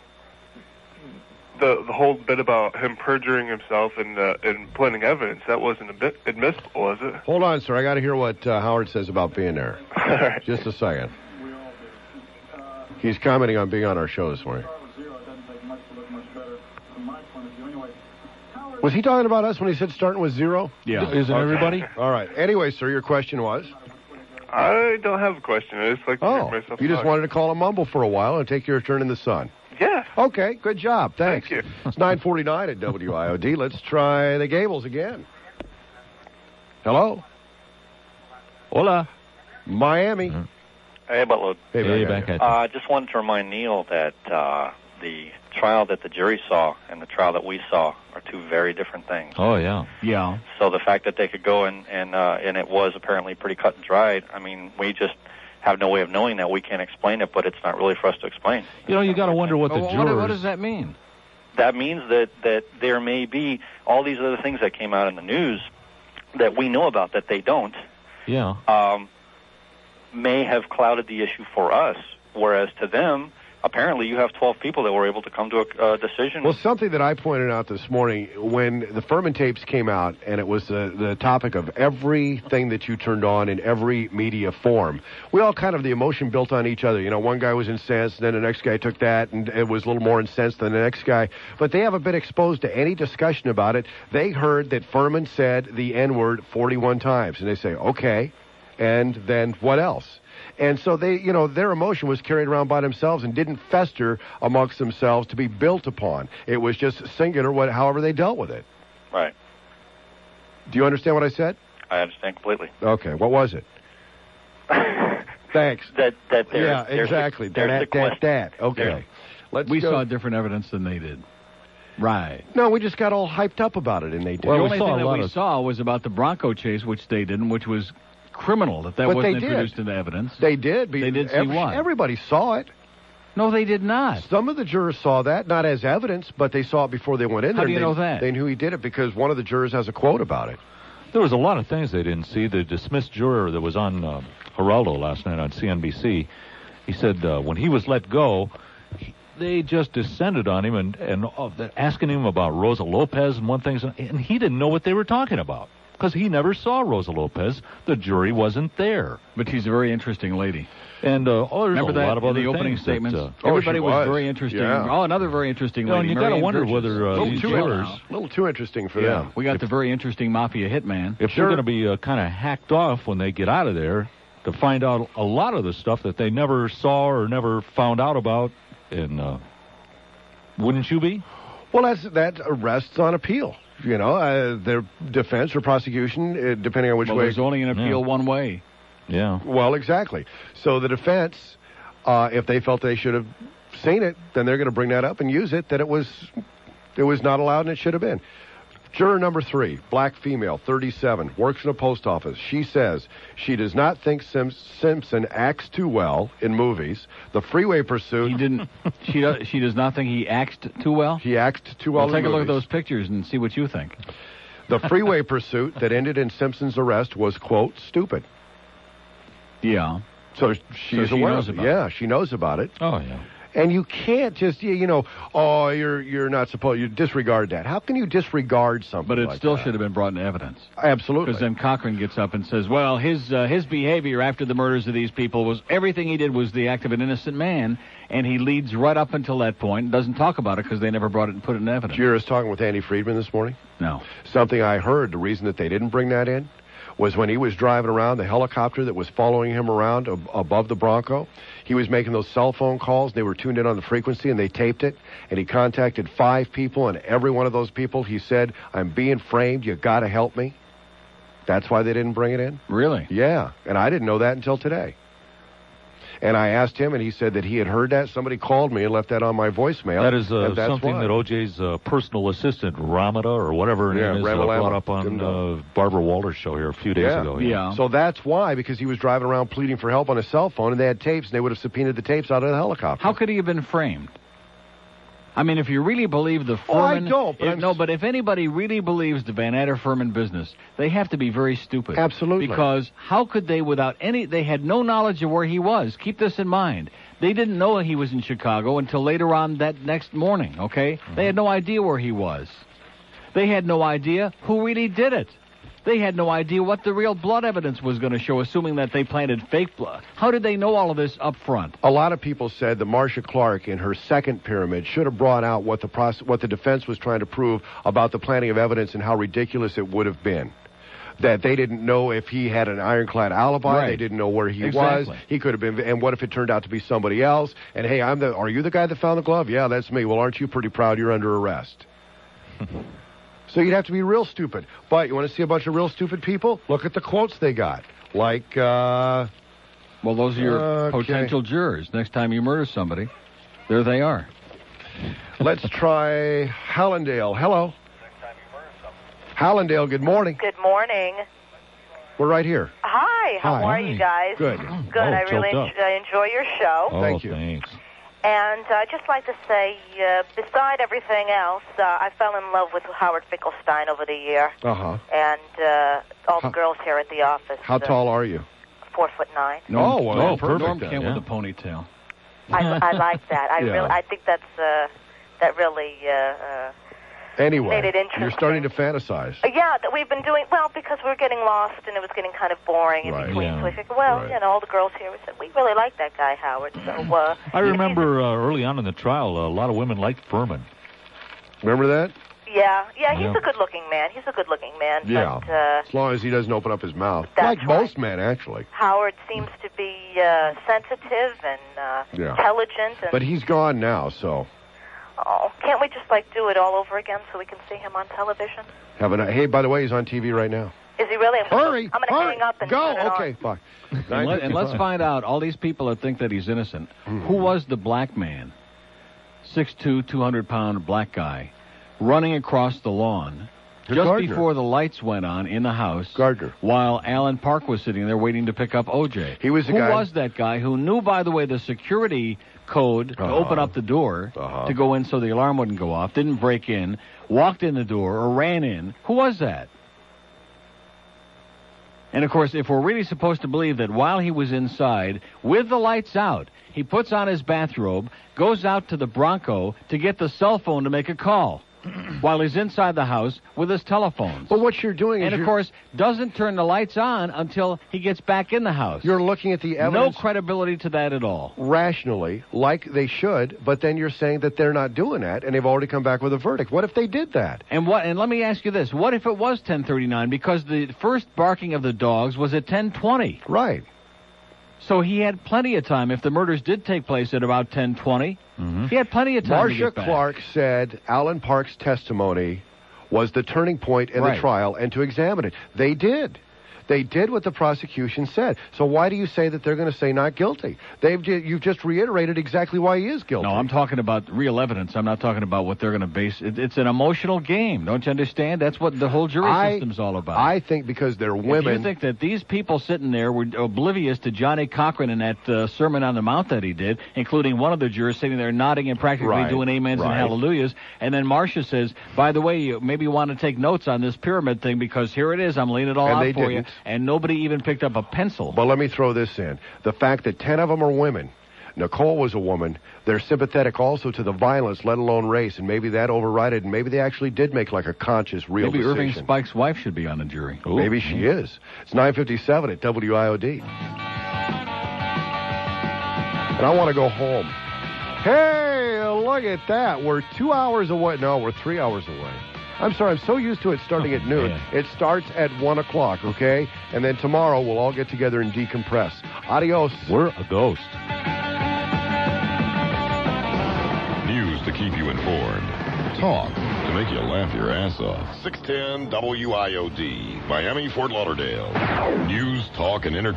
the the whole bit about him perjuring himself and uh, and planting evidence that wasn't a bit admissible, was it? Hold on, sir. I got to hear what uh, Howard says about being there. Just a second. He's commenting on being on our show this morning. Was he talking about us when he said starting with zero? Yeah. Isn't Okay. everybody? All right. Anyway, sir, your question was? I don't have a question. I just like to Oh, hear myself you just talk. wanted to call a mumble for a while and take your turn in the sun. Yeah. Okay, good job. Thanks. Thank you. It's 949 at WIOD. Let's try the Gables again. Hello? Hola. Miami. Hey, Butler. Hey, Hey, back back at at Uh, I just wanted to remind Neil that uh, the trial that the jury saw and the trial that we saw are two very different things. Oh yeah. Yeah. So the fact that they could go and and uh, and it was apparently pretty cut and dried. I mean, we just have no way of knowing that. We can't explain it, but it's not really for us to explain. You know, you got to wonder what the Well, jurors. what, what does that mean? That means that that there may be all these other things that came out in the news that we know about that they don't. Yeah. um, may have clouded the issue for us, whereas to them, apparently, you have 12 people that were able to come to a, a decision. Well, something that I pointed out this morning when the Fuhrman tapes came out, and it was the, the topic of everything that you turned on in every media form. We all kind of, the emotion built on each other. You know, one guy was incensed, then the next guy took that, and it was a little more incensed than the next guy. But they haven't been exposed to any discussion about it. They heard that Fuhrman said the N word 41 times, and they say, okay, and then what else? And so they, you know, their emotion was carried around by themselves and didn't fester amongst themselves to be built upon. It was just singular, what, however they dealt with it. right. Do you understand what I said? I understand completely. Okay, what was it? Thanks. That that there's, yeah, there's exactly. The, that, the that, question. that. Okay. Let's we go. saw different evidence than they did. Right. No, we just got all hyped up about it, and they did. the only thing that we saw was about the Bronco chase, which they didn't, which was criminal that that But wasn't they did. introduced into evidence. They did. They did see every- what? Everybody saw it. No, they did not. Some of the jurors saw that, not as evidence, but they saw it before they went in How there. do you They- know that? They knew he did it because one of the jurors has a quote about it. There was a lot of things they didn't see. The dismissed juror that was on uh, Geraldo last night on CNBC, he said uh, when he was let go, he, they just descended on him and and uh, asking him about Rosa Lopez and one thing, and he didn't know what they were talking about because he never saw Rosa Lopez. The jury wasn't there. But she's a very interesting lady. And uh, oh, there's Remember a that lot of other the opening things statements? That, uh, Everybody she was. was. very interesting. Yeah. Oh, another very interesting You know, lady. and you gotta wonder Purchase. whether, uh, Little these too- jurors- A little too interesting for Yeah. them. We got the very interesting mafia hitman. if they're going to be uh, kind of hacked off when they get out of there to find out a lot of the stuff that they never saw or never found out about, and uh, wouldn't you be? Well, that's, that rests on appeal. You know, uh, their defense or prosecution, uh, depending on which well, way. there's only an appeal one way. Yeah. Well, exactly. So the defense, uh, if they felt they should have seen it, then they're going to bring that up and use it that it was it was not allowed and it should have been. Juror number three, black female, 37, works in a post office. She says she does not think Sim- Simpson acts too well in movies. The freeway pursuit. He didn't. she does. She does not think he acts too well. He acts too well. Well, take a look at those pictures and see what you think. The freeway pursuit that ended in Simpson's arrest was quote stupid. Yeah. So she's she aware knows of it. it. Yeah, she knows about it. Oh yeah. And you can't just you you know oh you're you're not supposed you disregard that. How can you disregard something? But it like still that? should have been brought into evidence. Absolutely. Because then Cochran gets up and says, "Well, his uh, his behavior after the murders of these people was everything he did was the act of an innocent man, and he leads right up until that point and doesn't talk about it because they never brought it and put it in evidence." Were talking with Andy Friedman this morning. No. Something I heard. The reason that they didn't bring that in was when he was driving around the helicopter that was following him around ab- above the Bronco. He was making those cell phone calls. They were tuned in on the frequency and they taped it. And he contacted five people, and every one of those people, he said, "I'm being framed. You got to help me." That's why they didn't bring it in. Really? Yeah, and I didn't know that until today. And I asked him, and he said that he had heard that. Somebody called me and left that on my voicemail. That is uh, that's something why. that OJ's uh, personal assistant, Ramada, or whatever her Yeah, name is, uh, brought up on Didn't uh, Barbara Walters' show here a few days ago. yeah. ago. So that's why, because he was driving around pleading for help on his cell phone, and they had tapes, and they would have subpoenaed the tapes out of the helicopter. How could he have been framed? I mean, if you really believe the Oh, I don't, but if- no, but if anybody really believes the Van Adder Fuhrman business, they have to be very stupid. Absolutely. Because how could they, without any, they had no knowledge of where he was. Keep this in mind. They didn't know he was in Chicago until later on that next morning. Okay, they had mm-hmm. no idea where he was. They had no idea who really did it. They had no idea what the real blood evidence was going to show, assuming that they planted fake blood. How did they know all of this up front? A lot of people said that Marcia Clark, in her second pyramid, should have brought out what the process, what the defense was trying to prove about the planting of evidence and how ridiculous it would have been. That they didn't know if he had an ironclad alibi. Right. They didn't know where he Exactly. was. He could have been. And what if it turned out to be somebody else? And hey, I'm the. Are you the guy that found the glove? Yeah, that's me. Well, aren't you pretty proud you're under arrest? so you'd have to be real stupid. But you want to see a bunch of real stupid people? Look at the quotes they got. Like, uh. Well, those are your Okay. potential jurors. Next time you murder somebody, there they are. Let's try Hallandale. Hello. Hallandale, good morning. Good morning. We're right here. Hi, how Hi. are you guys? Good. Good. Oh, I really choked up. enjoy, I enjoy your show. Oh, Thank you. Thanks. And uh, I'd just like to say, uh, beside everything else, uh, I fell in love with Howard Finkelstein over the year, Uh huh. and uh, all the girls here at the office. How uh, tall are you? Four foot nine. Oh, well, Norm, perfect Norm then, Kent yeah. with a ponytail. I, I like that. I Yeah. really, I think that's uh, that really. Uh, uh, Anyway, Made it interesting. you're starting to fantasize. Uh, Yeah, that we've been doing well because we were getting lost and it was getting kind of boring in Right. between. Yeah. So we figured, well, Right. you know, all the girls here, we said we really like that guy Howard. So uh, I remember uh, early on in the trial, a lot of women liked Fuhrman. Remember that? yeah, yeah, he's Yeah. a good-looking man. He's a good-looking man. Yeah. But uh, As long as he doesn't open up his mouth. That's like most men, actually. Howard seems to be uh, sensitive and uh, Yeah. intelligent. And But he's gone now, so oh, can't we just like do it all over again so we can see him on television? have a hey. By the way, he's on TV right now. Is he really? I'm Hurry! I'm going to hurry, hang up and go. turn it on. Okay, bye. And, let, and let's find out all these people that think that he's innocent. Hmm. Who was the black man? 6'2", 200 pound black guy, running across the lawn just Gardner. before the lights went on in the house. Gardner. While Allan Park was sitting there waiting to pick up OJ. He was the who guy- was that guy who knew, by the way, the security code to Uh-huh. open up the door Uh-huh. to go in so the alarm wouldn't go off? Didn't break in, walked in the door or ran in. Who was that? And of course, if we're really supposed to believe that while he was inside with the lights out, he puts on his bathrobe, goes out to the Bronco to get the cell phone to make a call while he's inside the house with his telephones. But what you're doing is and of you're- course, doesn't turn the lights on until he gets back in the house. You're looking at the evidence. no credibility to that at all. rationally, like they should, but then you're saying that they're not doing that, and they've already come back with a verdict. What if they did that? And what? And let me ask you this: What if it was 10:39? Because the first barking of the dogs was at 10:20. Right. So he had plenty of time. If the murders did take place at about 10:20, Mm-hmm. he had plenty of time. Marcia back. Clark said Allan Park's testimony was the turning point in Right. the trial and to examine it. They did. They did what the prosecution said. So why do you say that they're going to say not guilty? They've you've just reiterated exactly why he is guilty. No, I'm talking about real evidence. I'm not talking about what they're going to base. It, it's an emotional game. Don't you understand? That's what the whole jury I- system's all about. I think because they're women. If you think that these people sitting there were oblivious to Johnnie Cochran and that uh, Sermon on the Mount that he did, including one of the jurors sitting there nodding and practically Right, doing amens right. and hallelujahs, and then Marcia says, "By the way, you maybe you want to take notes on this pyramid thing because here it is. I'm laying it all And out for didn't. you." And nobody even picked up a pencil. But let me throw this in: the fact that ten of them are women. Nicole was a woman. They're sympathetic also to the violence, let alone race, and maybe that overrided, and maybe they actually did make like a conscious, real maybe Irving. Spike's wife should be on the jury. Maybe she is. It's 9:57 at WIOD, and I want to go home. Hey, look at that! We're two hours away. No, we're three hours away. I'm sorry. I'm so used to it starting at noon. man. It starts at one o'clock. Okay, and then tomorrow we'll all get together and decompress. Adios. We're a ghost. News to keep you informed. Talk to make you laugh your ass off. 610 WIOD, Miami, Fort Lauderdale. News, talk, and entertainment.